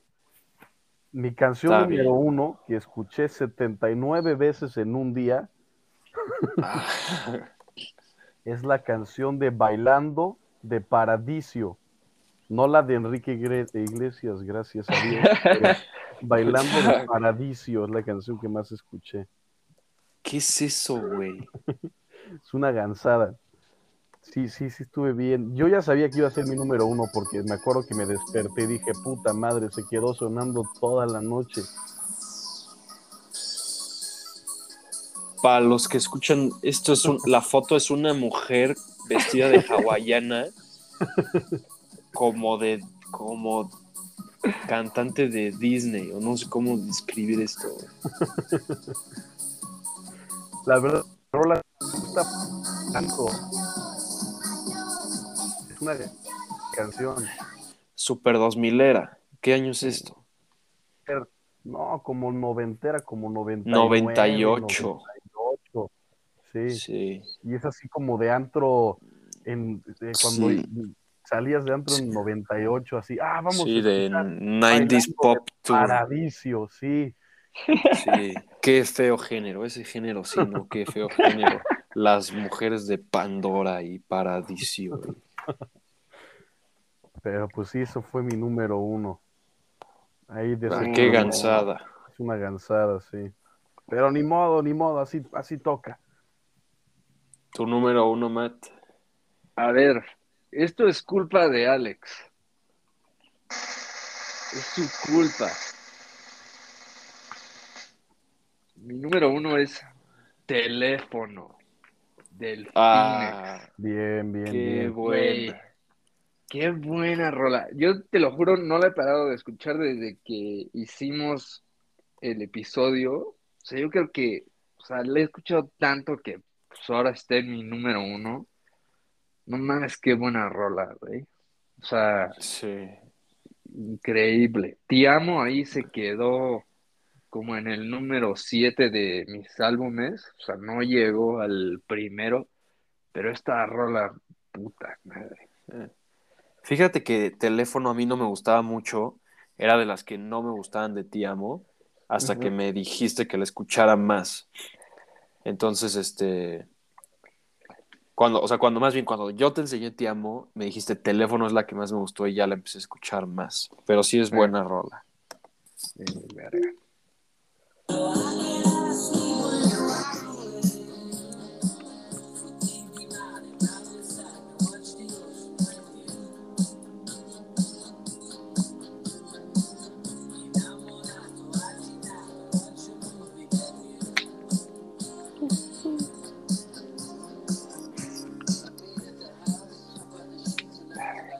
mi canción Está número bien. uno, que escuché 79 veces en un día, Ah, es la canción de Bailando de Paradiso. No la de Enrique Iglesias, gracias a Dios. Bailando de Paradiso es la canción que más escuché. ¿Qué es eso, güey? Es una gansada. Sí, sí, sí, estuve bien. Yo ya sabía que iba a ser mi número uno porque me acuerdo que me desperté y dije, puta madre, se quedó sonando toda la noche. Para los que escuchan, esto es un- la foto es una mujer vestida de hawaiana, como de, como cantante de Disney, o no sé cómo describir esto. La verdad, la rola está tanto. Es una canción. Super 2000 era. ¿Qué año es esto? No, como noventera, como 99, 98. 98. Sí. Sí. y es así como de antro en, de cuando Sí. salías de antro en Sí. 98, así, ah, vamos Sí, a de escuchar 90s Bailando Pop. Paradiso, sí. Sí. Qué feo género. Ese género, sí, ¿no? Qué feo género. Las mujeres de Pandora y Paradiso. Pero pues sí, eso fue mi número uno. Ahí de Ah, qué gansada. Es una gansada, sí. Pero ni modo, ni modo, así, así toca. Tu número uno, Matt. A ver, esto es culpa de Alex. Es su culpa. Mi número uno es teléfono. Delfines. Ah, Bien, bien, qué bien. Buena. qué buena rola. Yo te lo juro, no la he parado de escuchar desde que hicimos el episodio. O sea, yo creo que, o sea, le he escuchado tanto que pues, ahora está en mi número uno. No mames, qué buena rola, güey. O sea, Sí. increíble. Te amo ahí se quedó como en el número 7 de mis álbumes. O sea, no llegó al primero. Pero esta rola, puta madre. Fíjate que teléfono a mí no me gustaba mucho. Era de las que no me gustaban de Ti Amo. Hasta que me dijiste que la escuchara más. Entonces, este. Cuando, o sea, cuando más bien, cuando yo te enseñé Te Amo, me dijiste teléfono es la que más me gustó y ya la empecé a escuchar más. Pero sí es Sí. buena rola. Eh, verga.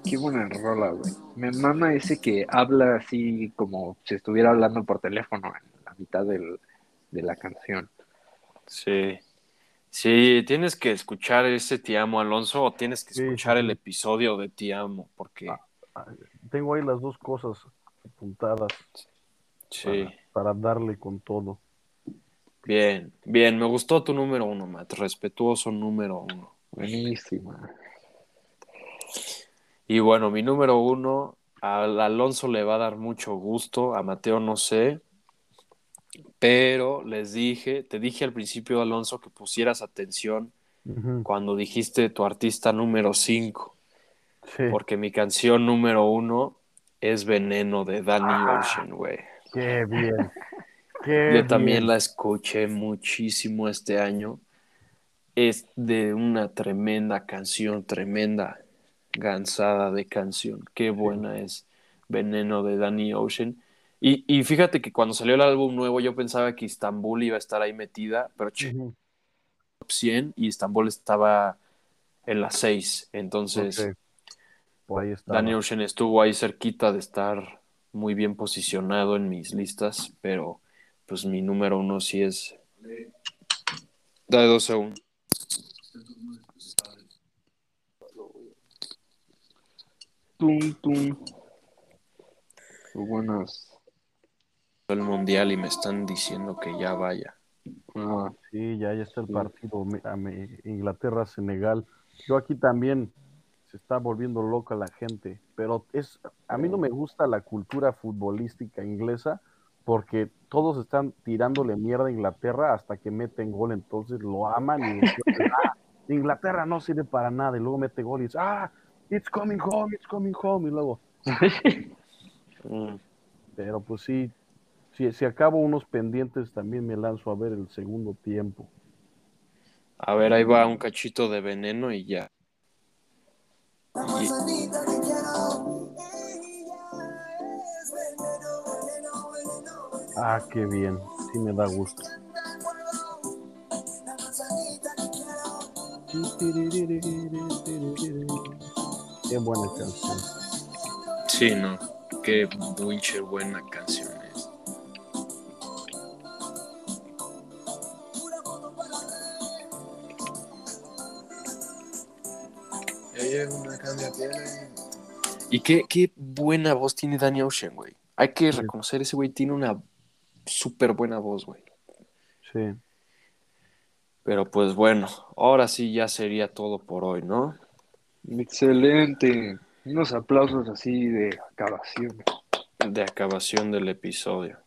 Qué buena rola, güey. Me mama ese que habla así como si estuviera hablando por teléfono la mitad del- de la canción. Sí. Sí, tienes que escuchar ese Te Amo, Alonso, o tienes que escuchar sí, el episodio de Te Amo, porque Tengo ahí las dos cosas apuntadas sí. para, para darle con todo. Bien, bien, me gustó tu número uno, Matt. Respetuoso número uno. Buenísima. Y bueno, mi número uno, al Alonso le va a dar mucho gusto, a Mateo no sé, pero les dije, te dije al principio, Alonso, que pusieras atención cuando dijiste tu artista número 5, Sí, porque mi canción número uno es Veneno de Danny Ah. Ocean, güey. qué bien. Qué Yo también la escuché muchísimo este año. Es de una tremenda canción, tremenda gansada de canción. Qué buena es Veneno de Danny Ocean. Y, y fíjate que cuando salió el álbum nuevo yo pensaba que Istanbul iba a estar ahí metida, pero che, top 100 y Istanbul estaba en las 6. Entonces, ok. Por ahí está. Danny Ocean estuvo ahí cerquita de estar muy bien posicionado en mis listas, pero pues mi número uno sí es. Dale dos segundos. Tum, tum. Qué buenas. El mundial y me están diciendo que ya vaya. Ah, Sí, ya, ya está el partido Inglaterra-Senegal. Yo aquí también se está volviendo loca la gente, pero es a mí no me gusta la cultura futbolística inglesa porque todos están tirándole mierda a Inglaterra hasta que meten gol, entonces lo aman y después, ah, Inglaterra no sirve para nada y luego mete gol y dice, ah, it's coming home, it's coming home y luego, pero pues sí, si, si acabo unos pendientes también me lanzo a ver el segundo tiempo. A ver, ahí va un cachito de veneno y ya. Ah, qué bien, sí me da gusto. Qué buena canción. Sí, no. Qué buena canción Y qué, qué buena voz tiene Danny Ocean, güey. Hay que reconocer, ese güey tiene una súper buena voz, güey. Sí. Pero pues bueno, ahora sí ya sería todo por hoy, ¿no? excelente. Unos aplausos así de acabación. De acabación del episodio.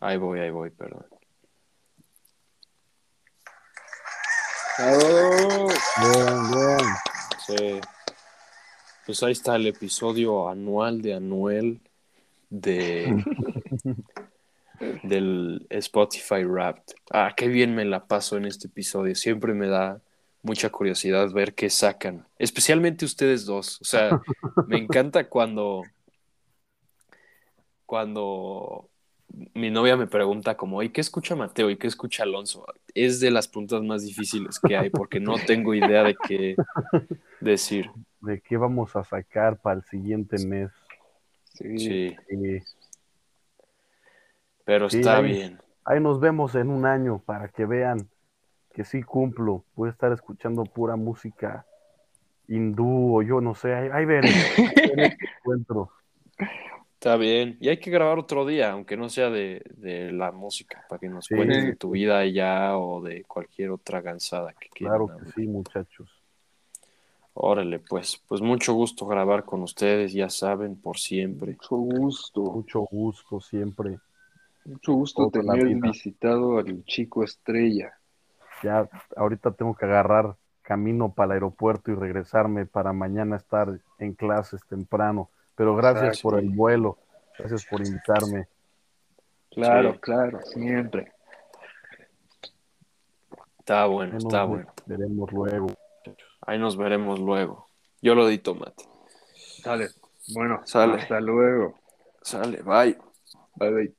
Ahí voy, ahí voy, perdón. Bien, bien. Sí. Pues ahí está el episodio anual de Anuel de del Spotify Wrapped. Ah, qué bien me la paso en este episodio. Siempre me da mucha curiosidad ver qué sacan. Especialmente ustedes dos. O sea, me encanta cuando cuando mi novia me pregunta como, ¿y qué escucha Mateo? ¿Y qué escucha Alonso? Es de las preguntas más difíciles que hay porque no tengo idea de qué decir. ¿De qué vamos a sacar para el siguiente mes? Sí. Sí, Sí. pero Sí, está ahí- bien. Ahí nos vemos en un año para que vean que sí cumplo. Voy a estar escuchando pura música hindú o yo no sé. Ahí, ahí veré. Encuentro. Está bien. Y hay que grabar otro día, aunque no sea de, de la música, para que nos Sí. cuentes de tu vida allá o de cualquier otra gansada que quieran. Claro que hablar. sí, muchachos. Órale, pues, pues mucho gusto grabar con ustedes, ya saben, por siempre. Mucho gusto. Mucho gusto siempre. Mucho gusto tener vida. visitado al chico estrella. Ya ahorita tengo que agarrar camino para el aeropuerto y regresarme para mañana estar en clases temprano. Pero gracias Exacto. por el vuelo. Gracias por invitarme. Claro, Sí. claro, siempre. Está bueno, Ahí está nos bueno. veremos luego. Ahí nos veremos luego. Yo lo edito, Mate. Dale. Bueno, Sale. hasta luego. Sale, bye. Bye, bye.